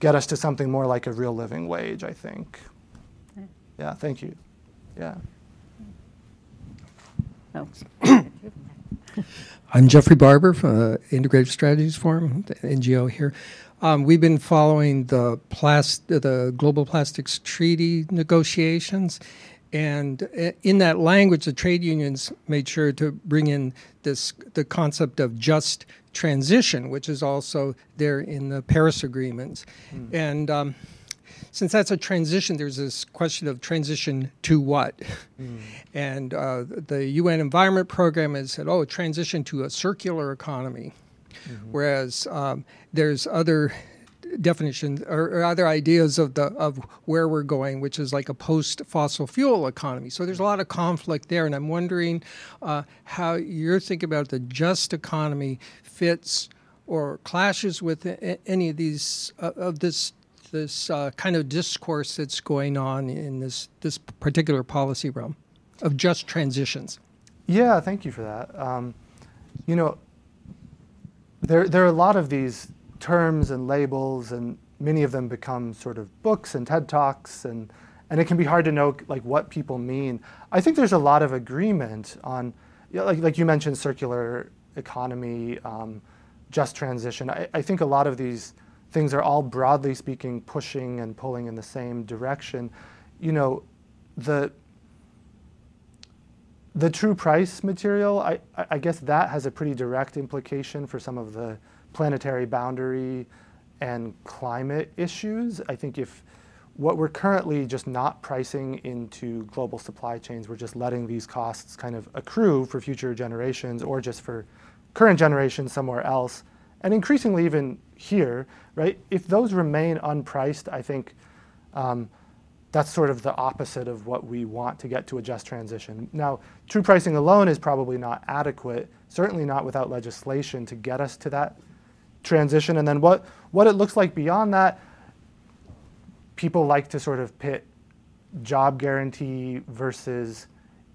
Speaker 2: get us to something more like a real living wage, I think. Yeah, thank you. Yeah.
Speaker 4: Oh. I'm Jeffrey Barber from uh, Integrative Strategies Forum, the NGO here. Um, we've been following the plast- the Global Plastics Treaty negotiations, and uh, in that language, the trade unions made sure to bring in this the concept of just transition, which is also there in the Paris agreements, mm. and. Um, since that's a transition, there's this question of transition to what? Mm. And uh, the UN Environment Program has said, oh, transition to a circular economy. Mm-hmm. Whereas um, there's other definitions or, or, other ideas of the of where we're going, which is like a post fossil fuel economy. So there's a lot of conflict there, and I'm wondering uh, how you're thinking about the just economy fits or clashes with any of these uh, of this this uh, kind of discourse that's going on in this this particular policy realm of just transitions.
Speaker 2: Yeah, thank you for that. Um, you know, there, there are a lot of these terms and labels, and many of them become sort of books and TED Talks, and, and it can be hard to know like what people mean. I think there's a lot of agreement on, you know, like, like you mentioned, circular economy, um, just transition. I, I think a lot of these things are all broadly speaking pushing and pulling in the same direction, you know, the the true price material, I, I guess that has a pretty direct implication for some of the planetary boundary and climate issues. I think if what we're currently just not pricing into global supply chains, we're just letting these costs kind of accrue for future generations or just for current generations somewhere else. And increasingly, even here, right? If those remain unpriced, I think um, that's sort of the opposite of what we want to get to a just transition. Now, true pricing alone is probably not adequate, certainly not without legislation to get us to that transition. And then what, what it looks like beyond that, people like to sort of pit job guarantee versus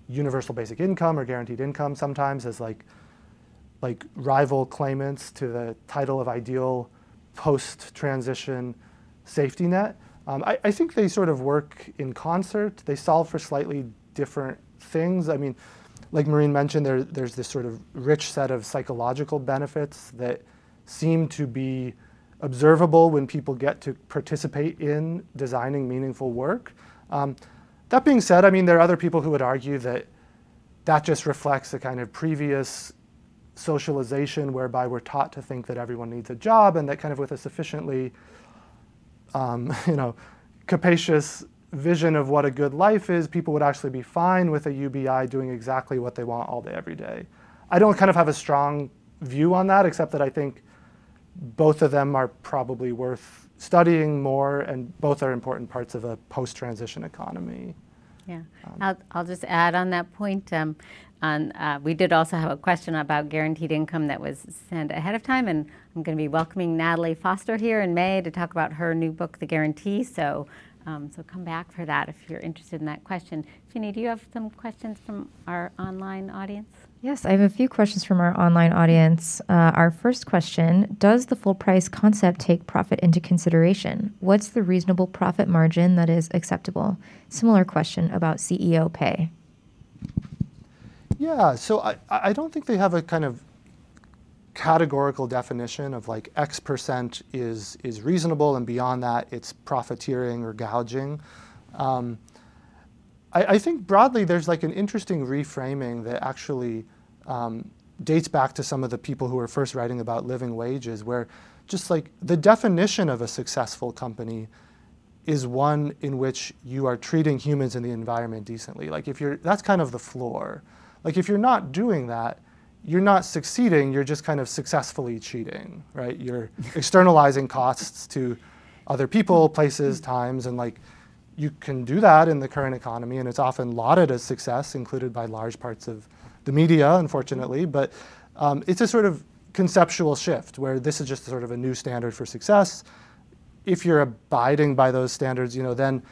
Speaker 2: universal basic income or guaranteed income sometimes as like like rival claimants to the title of ideal post transition safety net. Um, I, I, think they sort of work in concert. They solve for slightly different things. I mean, like Maureen mentioned, there, there's this sort of rich set of psychological benefits that seem to be observable when people get to participate in designing meaningful work. Um, that being said, I mean, there are other people who would argue that that just reflects a kind of previous socialization whereby we're taught to think that everyone needs a job and that kind of with a sufficiently, um, you know, capacious vision of what a good life is, people would actually be fine with a UBI doing exactly what they want all day, every day. I don't kind of have a strong view on that, except that I think both of them are probably worth studying more, and both are important parts of a post-transition economy.
Speaker 1: Yeah, um, I'll, I'll just add on that point. Um, on, uh, we did also have a question about guaranteed income that was sent ahead of time, and I'm going to be welcoming Natalie Foster here in May to talk about her new book, The Guarantee. So, um, so come back for that if you're interested in that question. Jeannie, do you have some questions from our online audience?
Speaker 5: Yes, I have a few questions from our online audience. Uh, our first question Does the full price concept take profit into consideration? What's the reasonable profit margin that is acceptable? Similar question about CEO pay.
Speaker 2: Yeah, so I, I don't think they have a kind of categorical definition of like X percent is, is reasonable and beyond that it's profiteering or gouging. Um, I, I, think broadly there's like an interesting reframing that actually um, dates back to some of the people who were first writing about living wages, where just like the definition of a successful company is one in which you are treating humans and the environment decently. Like if you're, that's kind of the floor. Like if you're not doing that, you're not succeeding, you're just kind of successfully cheating, right? You're externalizing costs to other people, places, times, and like you can do that in the current economy, and it's often lauded as success, included by large parts of the media, unfortunately. But um, it's a sort of conceptual shift where this is just sort of a new standard for success. If you're abiding by those standards, you know, then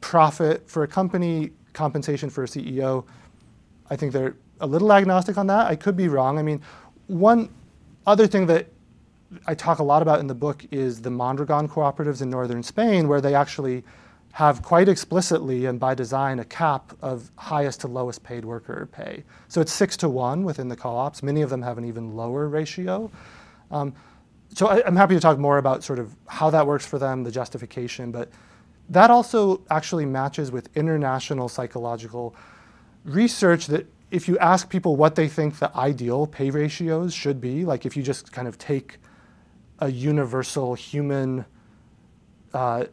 Speaker 2: profit for a company, compensation for a CEO, I think they're a little agnostic on that. I could be wrong. I mean, one other thing that I talk a lot about in the book is the Mondragon cooperatives in northern Spain, where they actually have quite explicitly and by design a cap of highest to lowest paid worker pay. So it's six to one within the co-ops. Many of them have an even lower ratio. Um, so I, am happy to talk more about sort of how that works for them, the justification, but that also actually matches with international psychological research that if you ask people what they think the ideal pay ratios should be, like if you just kind of take a universal human uh,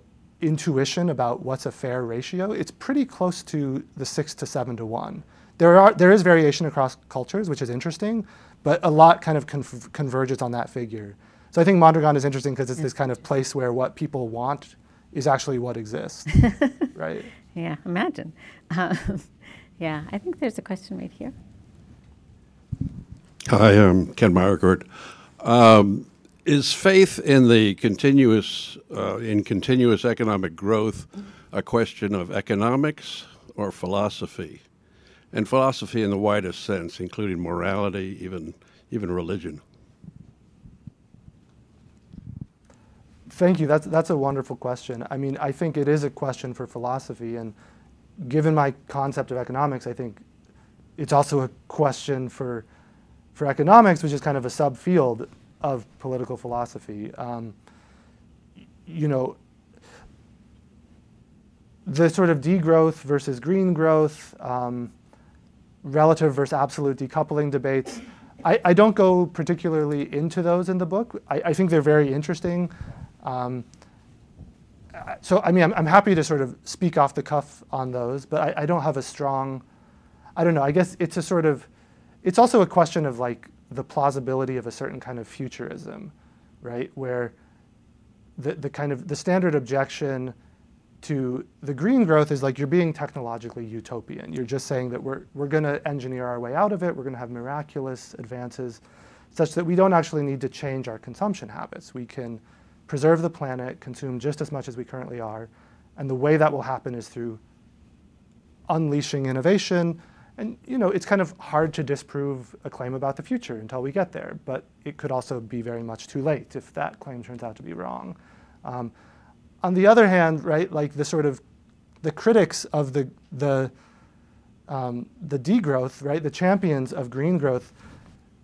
Speaker 2: intuition about what's a fair ratio, it's pretty close to the six to seven to one. There, are, there is variation across cultures, which is interesting, but a lot kind of conf- converges on that figure. So I think Mondragon is interesting because it's this kind of place where what people want is actually what exists, right?
Speaker 1: Yeah, imagine. Um, yeah, I think there's a question right here.
Speaker 6: Hi, I'm Ken Meyercourt. Um, is faith in the continuous uh, in continuous economic growth a question of economics or philosophy, and philosophy in the widest sense, including morality, even even religion?
Speaker 2: Thank you. That's that's a wonderful question. I mean, I think it is a question for philosophy, and given my concept of economics, I think it's also a question for for economics, which is kind of a subfield of political philosophy. Um, you know, the sort of degrowth versus green growth, um, relative versus absolute decoupling debates. I, I, don't go particularly into those in the book. I, I think they're very interesting. Um, so, I mean, I'm, I'm, happy to sort of speak off the cuff on those, but I, I don't have a strong, I don't know, I guess it's a sort of, it's also a question of like the plausibility of a certain kind of futurism, right? Where the, the kind of the standard objection to the green growth is like you're being technologically utopian. You're just saying that we're, we're going to engineer our way out of it. We're going to have miraculous advances such that we don't actually need to change our consumption habits. We can preserve the planet, consume just as much as we currently are. And the way that will happen is through unleashing innovation. And you know, it's kind of hard to disprove a claim about the future until we get there. But it could also be very much too late if that claim turns out to be wrong. Um, on the other hand, right, like the sort of the critics of the the um, the degrowth, right, the champions of green growth,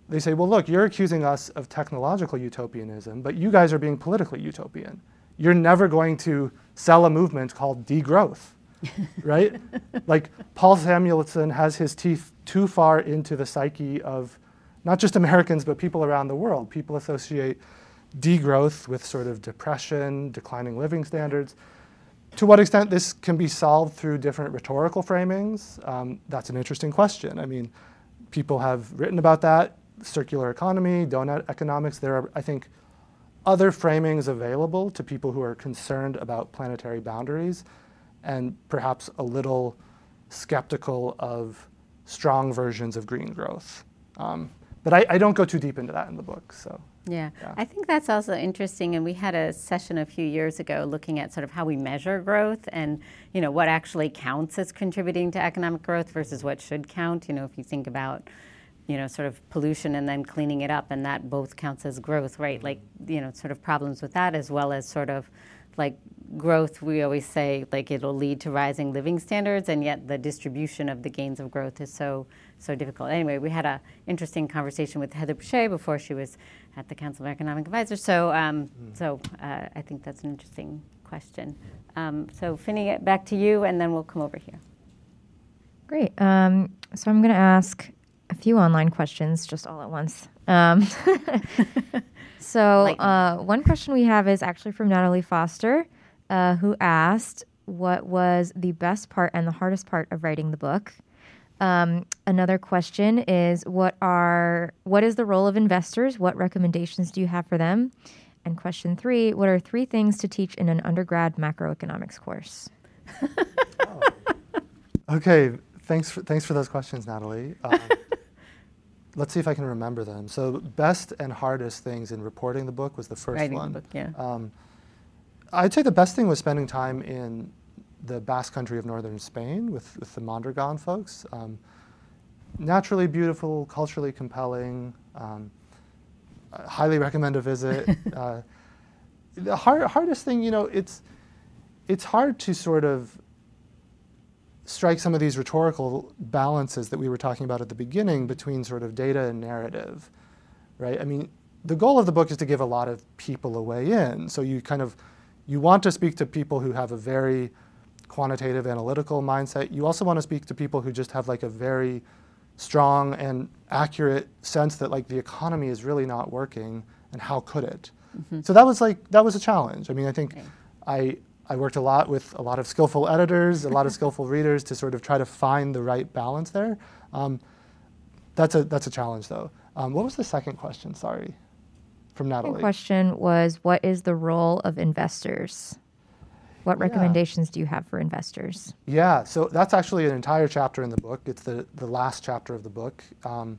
Speaker 2: they say, well, look, you're accusing us of technological utopianism, but you guys are being politically utopian. You're never going to sell a movement called degrowth, right? like Paul Samuelson has his teeth too far into the psyche of not just Americans, but people around the world. People associate degrowth with sort of depression, declining living standards. To what extent this can be solved through different rhetorical framings, um, that's an interesting question. I mean, people have written about that, circular economy, donut economics. There are, I think, other framings available to people who are concerned about planetary boundaries and perhaps a little skeptical of strong versions of green growth. Um, but I, I, don't go too deep into that in the book. So
Speaker 1: yeah. yeah. I think that's also interesting. And we had a session a few years ago looking at sort of how we measure growth and, you know, what actually counts as contributing to economic growth versus what should count. You know, if you think about, you know, sort of pollution and then cleaning it up, and that both counts as growth, right? Like, you know, sort of problems with that as well as sort of like growth, we always say like it'll lead to rising living standards, and yet the distribution of the gains of growth is so so difficult. Anyway, we had an interesting conversation with Heather Boushey before she was at the Council of Economic Advisors. So, um, mm. so uh, I think that's an interesting question. Um, so, Finney, back to you, and then we'll come over here.
Speaker 5: Great. Um, so, I'm going to ask a few online questions just all at once. Um, so, uh, one question we have is actually from Natalie Foster, uh, who asked, What was the best part and the hardest part of writing the book? Um, another question is what are what is the role of investors? What recommendations do you have for them? And question three, what are three things to teach in an undergrad macroeconomics course?
Speaker 2: oh. Okay, thanks for, thanks for those questions, Natalie. Um, let's see if I can remember them. So, best and hardest things in reporting the book was the first
Speaker 1: Writing
Speaker 2: one.
Speaker 1: The book, yeah. Um,
Speaker 2: I'd say the best thing was spending time in the Basque Country of northern Spain with, with the Mondragon folks. Um, naturally beautiful, culturally compelling. Um, highly recommend a visit. uh, the hard, hardest thing, you know, it's it's hard to sort of strike some of these rhetorical balances that we were talking about at the beginning between sort of data and narrative, right? I mean, the goal of the book is to give a lot of people a way in. So you kind of you want to speak to people who have a very quantitative analytical mindset. You also want to speak to people who just have like a very strong and accurate sense that like the economy is really not working and how could it? Mm-hmm. So that was like that was a challenge. I mean, I think okay. I I worked a lot with a lot of skillful editors, a lot of skillful readers to sort of try to find the right balance there. Um, that's a that's a challenge though. Um, what was the second question? Sorry, from Natalie.
Speaker 5: The question was, what is the role of investors? What recommendations do you have for investors?
Speaker 2: Yeah, so that's actually an entire chapter in the book. It's the, the last chapter of the book. Um,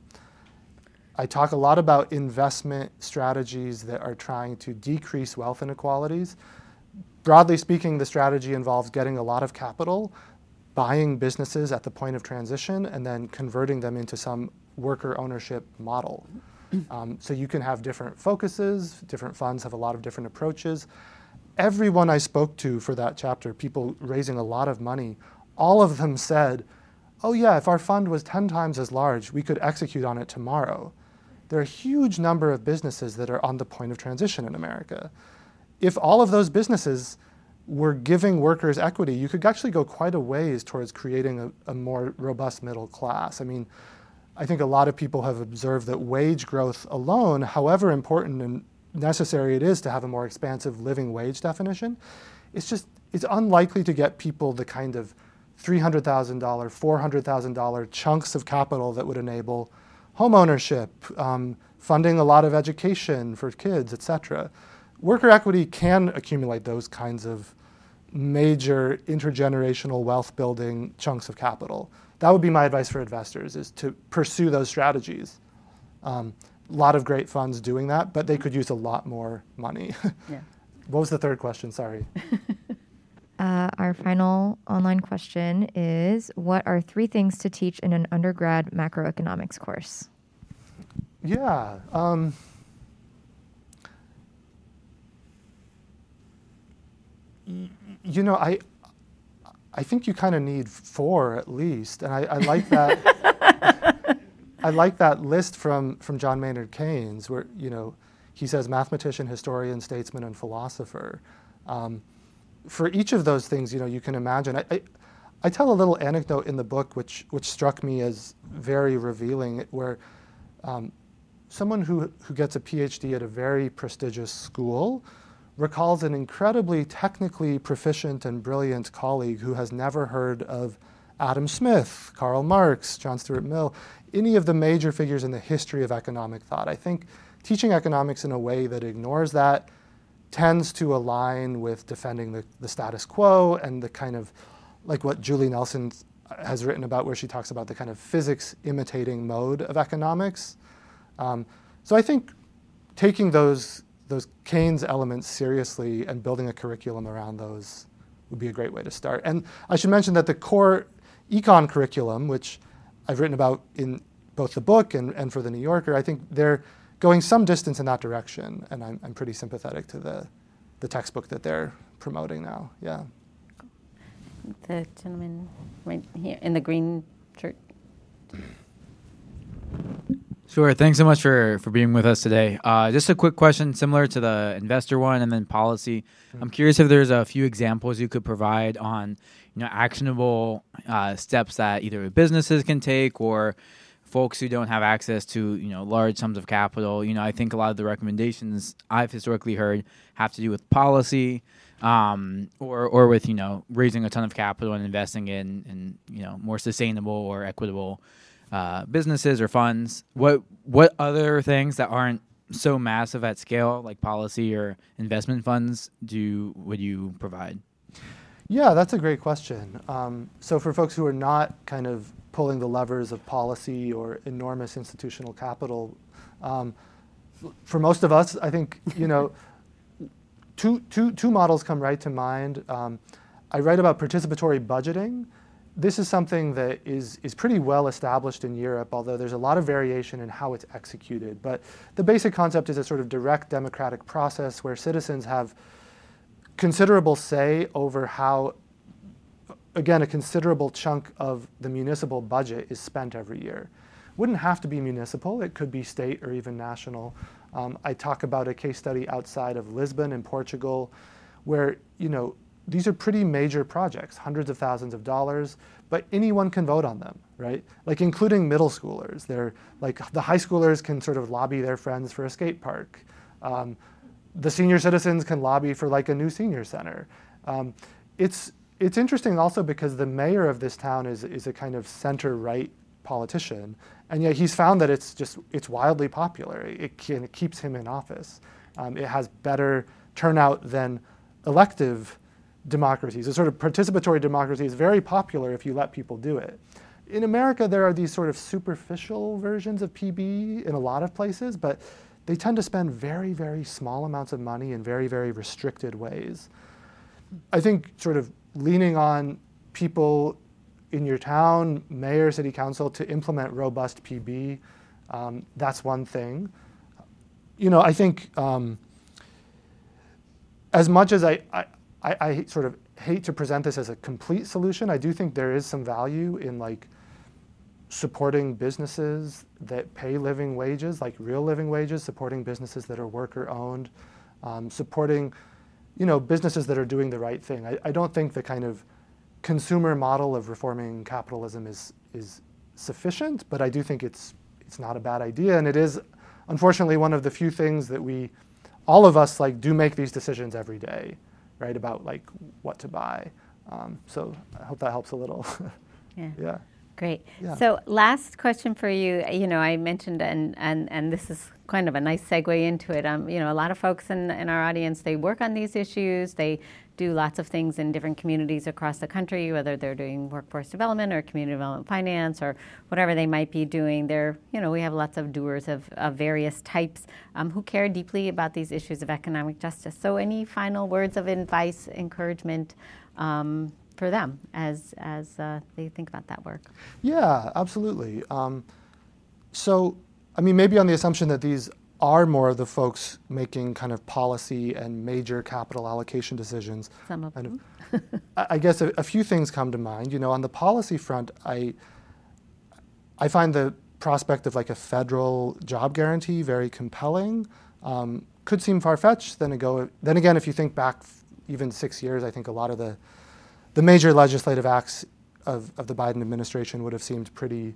Speaker 2: I talk a lot about investment strategies that are trying to decrease wealth inequalities. Broadly speaking, the strategy involves getting a lot of capital, buying businesses at the point of transition, and then converting them into some worker ownership model. Um, so you can have different focuses, different funds have a lot of different approaches everyone I spoke to for that chapter, people raising a lot of money, all of them said, oh yeah, if our fund was 10 times as large, we could execute on it tomorrow. There are a huge number of businesses that are on the point of transition in America. If all of those businesses were giving workers equity, you could actually go quite a ways towards creating a, a more robust middle class. I mean, I think a lot of people have observed that wage growth alone, however important and necessary it is to have a more expansive living wage definition, it's just it's unlikely to get people the kind of $300,000, $400,000 chunks of capital that would enable homeownership, um, funding a lot of education for kids, et cetera. Worker equity can accumulate those kinds of major intergenerational wealth building chunks of capital. That would be my advice for investors is to pursue those strategies. A um, lot of great funds doing that, but they could use a lot more money. yeah. What was the third question? Sorry.
Speaker 5: uh, our final online question is What are three things to teach in an undergrad macroeconomics course?
Speaker 2: Yeah. Um, you know, I I think you kind of need four at least, and I, I like that. I like that list from from John Maynard Keynes, where you know he says mathematician, historian, statesman, and philosopher. Um, for each of those things, you know, you can imagine. I, I, I, tell a little anecdote in the book, which which struck me as very revealing, where um, someone who who gets a PhD at a very prestigious school recalls an incredibly technically proficient and brilliant colleague who has never heard of Adam Smith, Karl Marx, John Stuart Mill, any of the major figures in the history of economic thought. I think teaching economics in a way that ignores that tends to align with defending the, the status quo and the kind of like what Julie Nelson has written about, where she talks about the kind of physics imitating mode of economics. Um, so I think taking those those Keynes elements seriously and building a curriculum around those would be a great way to start. And I should mention that the core econ curriculum, which I've written about in both the book and, and for the New Yorker, I think they're going some distance in that direction, and I'm, I'm pretty sympathetic to the, the textbook that they're promoting now. Yeah.
Speaker 1: The gentleman right here in the green shirt.
Speaker 7: Sure. Thanks so much for, for being with us today. Uh, just a quick question, similar to the investor one, and then policy. Mm-hmm. I'm curious if there's a few examples you could provide on, you know, actionable uh, steps that either businesses can take or folks who don't have access to, you know, large sums of capital. You know, I think a lot of the recommendations I've historically heard have to do with policy, um, or or with you know raising a ton of capital and investing in in you know more sustainable or equitable uh, businesses or funds. What what other things that aren't so massive at scale, like policy or investment funds, do would you provide?
Speaker 2: Yeah, that's a great question. Um, so for folks who are not kind of pulling the levers of policy or enormous institutional capital, um, for most of us, I think you know, two, two, two models come right to mind. Um, I write about participatory budgeting, this is something that is, is pretty well established in Europe, although there's a lot of variation in how it's executed. But the basic concept is a sort of direct democratic process where citizens have considerable say over how, again, a considerable chunk of the municipal budget is spent every year. Wouldn't have to be municipal, it could be state or even national. Um, I talk about a case study outside of Lisbon in Portugal where, you know, these are pretty major projects, hundreds of thousands of dollars, but anyone can vote on them, right? Like including middle schoolers. They're like the high schoolers can sort of lobby their friends for a skate park. Um, the senior citizens can lobby for like a new senior center. Um, it's it's interesting also because the mayor of this town is is a kind of center right politician, and yet he's found that it's just it's wildly popular. It, can, it keeps him in office. Um, it has better turnout than elective democracies. A sort of participatory democracy is very popular if you let people do it. In America, there are these sort of superficial versions of PB in a lot of places, but they tend to spend very, very small amounts of money in very, very restricted ways. I think sort of leaning on people in your town, mayor, city council, to implement robust PB, um, that's one thing. You know, I think um, as much as I, I, I sort of hate to present this as a complete solution. I do think there is some value in like supporting businesses that pay living wages, like real living wages, supporting businesses that are worker owned, um, supporting you know, businesses that are doing the right thing. I, I don't think the kind of consumer model of reforming capitalism is is sufficient, but I do think it's it's not a bad idea, and it is unfortunately one of the few things that we, all of us, like do make these decisions every day, right? About like what to buy. Um, so I hope that helps a little.
Speaker 1: Yeah.
Speaker 2: yeah.
Speaker 1: Great.
Speaker 2: Yeah.
Speaker 1: So last question for you. You know, I mentioned, and, and, and this is kind of a nice segue into it. Um, you know, a lot of folks in, in our audience, they work on these issues. They do lots of things in different communities across the country, whether they're doing workforce development or community development finance or whatever they might be doing. They're, you know, we have lots of doers of, of various types um, who care deeply about these issues of economic justice. So any final words of advice, encouragement, um, for them as as uh, they think about that work.
Speaker 2: Yeah, absolutely. Um, so, I mean, maybe on the assumption that these are more of the folks making kind of policy and major capital allocation decisions.
Speaker 1: Some of them.
Speaker 2: I I guess a, a few things come to mind. You know, on the policy front, I I find the prospect of like a federal job guarantee very compelling. Um, could seem far fetched. Then ago, then again, if you think back even six years, I think a lot of the the major legislative acts of, of the Biden administration would have seemed pretty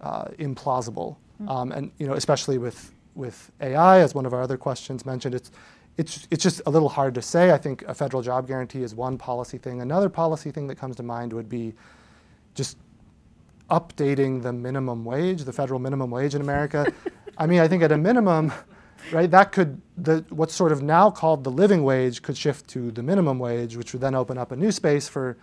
Speaker 2: uh, implausible. Um, and you know, especially with with AI, as one of our other questions mentioned, it's it's it's just a little hard to say. I think a federal job guarantee is one policy thing. Another policy thing that comes to mind would be just updating the minimum wage, the federal minimum wage in America. I mean, I think at a minimum, right, that could the what's sort of now called the living wage could shift to the minimum wage, which would then open up a new space for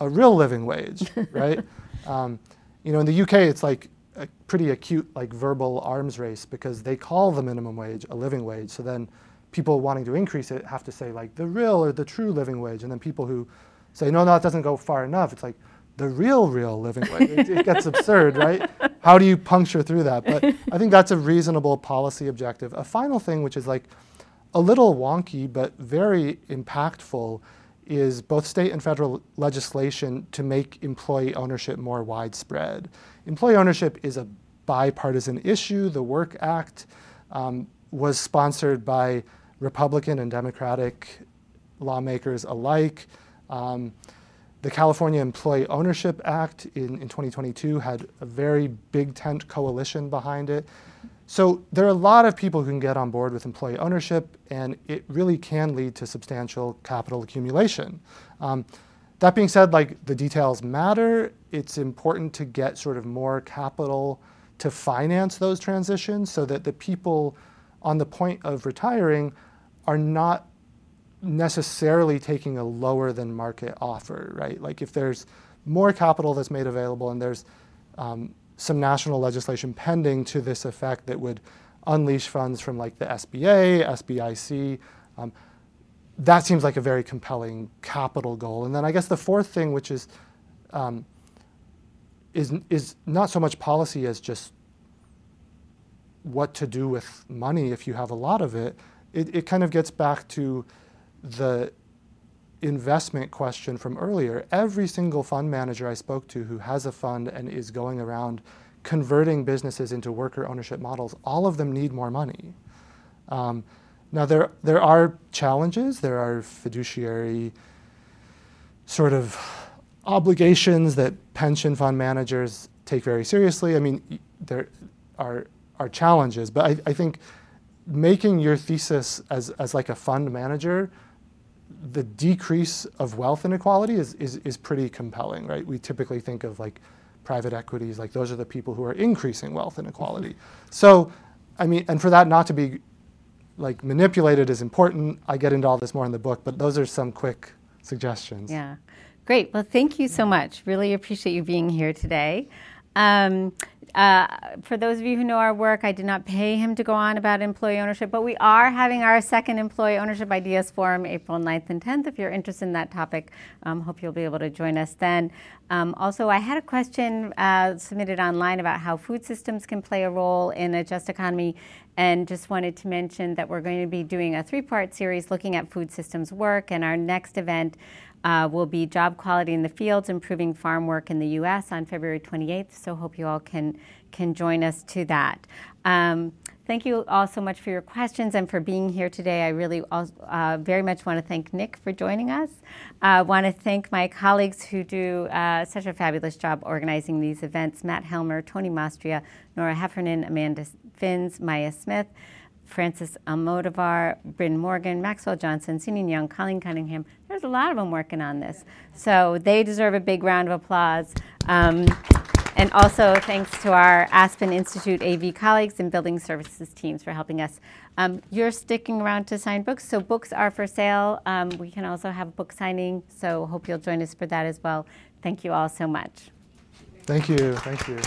Speaker 2: a real living wage, right? Um, you know, in the UK, it's like a pretty acute like verbal arms race because they call the minimum wage a living wage. So then people wanting to increase it have to say like the real or the true living wage, and then people who say no, no, that doesn't go far enough. It's like the real, real living wage. It, it gets absurd, right? How do you puncture through that? But I think that's a reasonable policy objective. A final thing, which is like a little wonky but very impactful, is both state and federal legislation to make employee ownership more widespread. Employee ownership is a bipartisan issue. The Work Act um, was sponsored by Republican and Democratic lawmakers alike. Um, the California Employee Ownership Act in, in 2022 had a very big tent coalition behind it. So there are a lot of people who can get on board with employee ownership, and it really can lead to substantial capital accumulation. Um, that being said, like the details matter. It's important to get sort of more capital to finance those transitions so that the people on the point of retiring are not necessarily taking a lower than market offer, right? Like if there's more capital that's made available and there's um, some national legislation pending to this effect that would unleash funds from like the SBA, SBIC, um, that seems like a very compelling capital goal. And then I guess the fourth thing, which is um, is is not so much policy as just what to do with money if you have a lot of it. It, it kind of gets back to the investment question from earlier. Every single fund manager I spoke to who has a fund and is going around converting businesses into worker ownership models, all of them need more money. Um, now, there, there are challenges, there are fiduciary sort of obligations that pension fund managers take very seriously. I mean, there are, are challenges, but I, I think making your thesis as, as like a fund manager, the decrease of wealth inequality is, is, is pretty compelling, right? We typically think of like private equities, like those are the people who are increasing wealth inequality. So, I mean, and for that not to be like manipulated is important. I get into all this more in the book, but those are some quick suggestions.
Speaker 1: Yeah. Great. Well, thank you so much. Really appreciate you being here today. Um, uh, for those of you who know our work, I did not pay him to go on about employee ownership, but we are having our second Employee Ownership Ideas Forum April 9th and 10th. If you're interested in that topic, um, hope you'll be able to join us then. Um, also, I had a question uh, submitted online about how food systems can play a role in a just economy, and just wanted to mention that we're going to be doing a three part series looking at food systems work, and our next event uh, will be Job Quality in the Fields, Improving Farm Work in the U.S. on February 28th. So hope you all can, can join us to that. Um, Thank you all so much for your questions and for being here today. I really uh, very much want to thank Nick for joining us. I uh, want to thank my colleagues who do uh, such a fabulous job organizing these events Matt Helmer, Tony Mastria, Nora Heffernan, Amanda Fins, Maya Smith. Francis Almodovar, Bryn Morgan, Maxwell Johnson, Sinian Young, Colleen Cunningham. There's a lot of them working on this. So they deserve a big round of applause. Um, and also thanks to our Aspen Institute AV colleagues and building services teams for helping us. Um, you're sticking around to sign books, so books are for sale. Um, we can also have book signing, so hope you'll join us for that as well. Thank you all so much.
Speaker 2: Thank you. Thank you.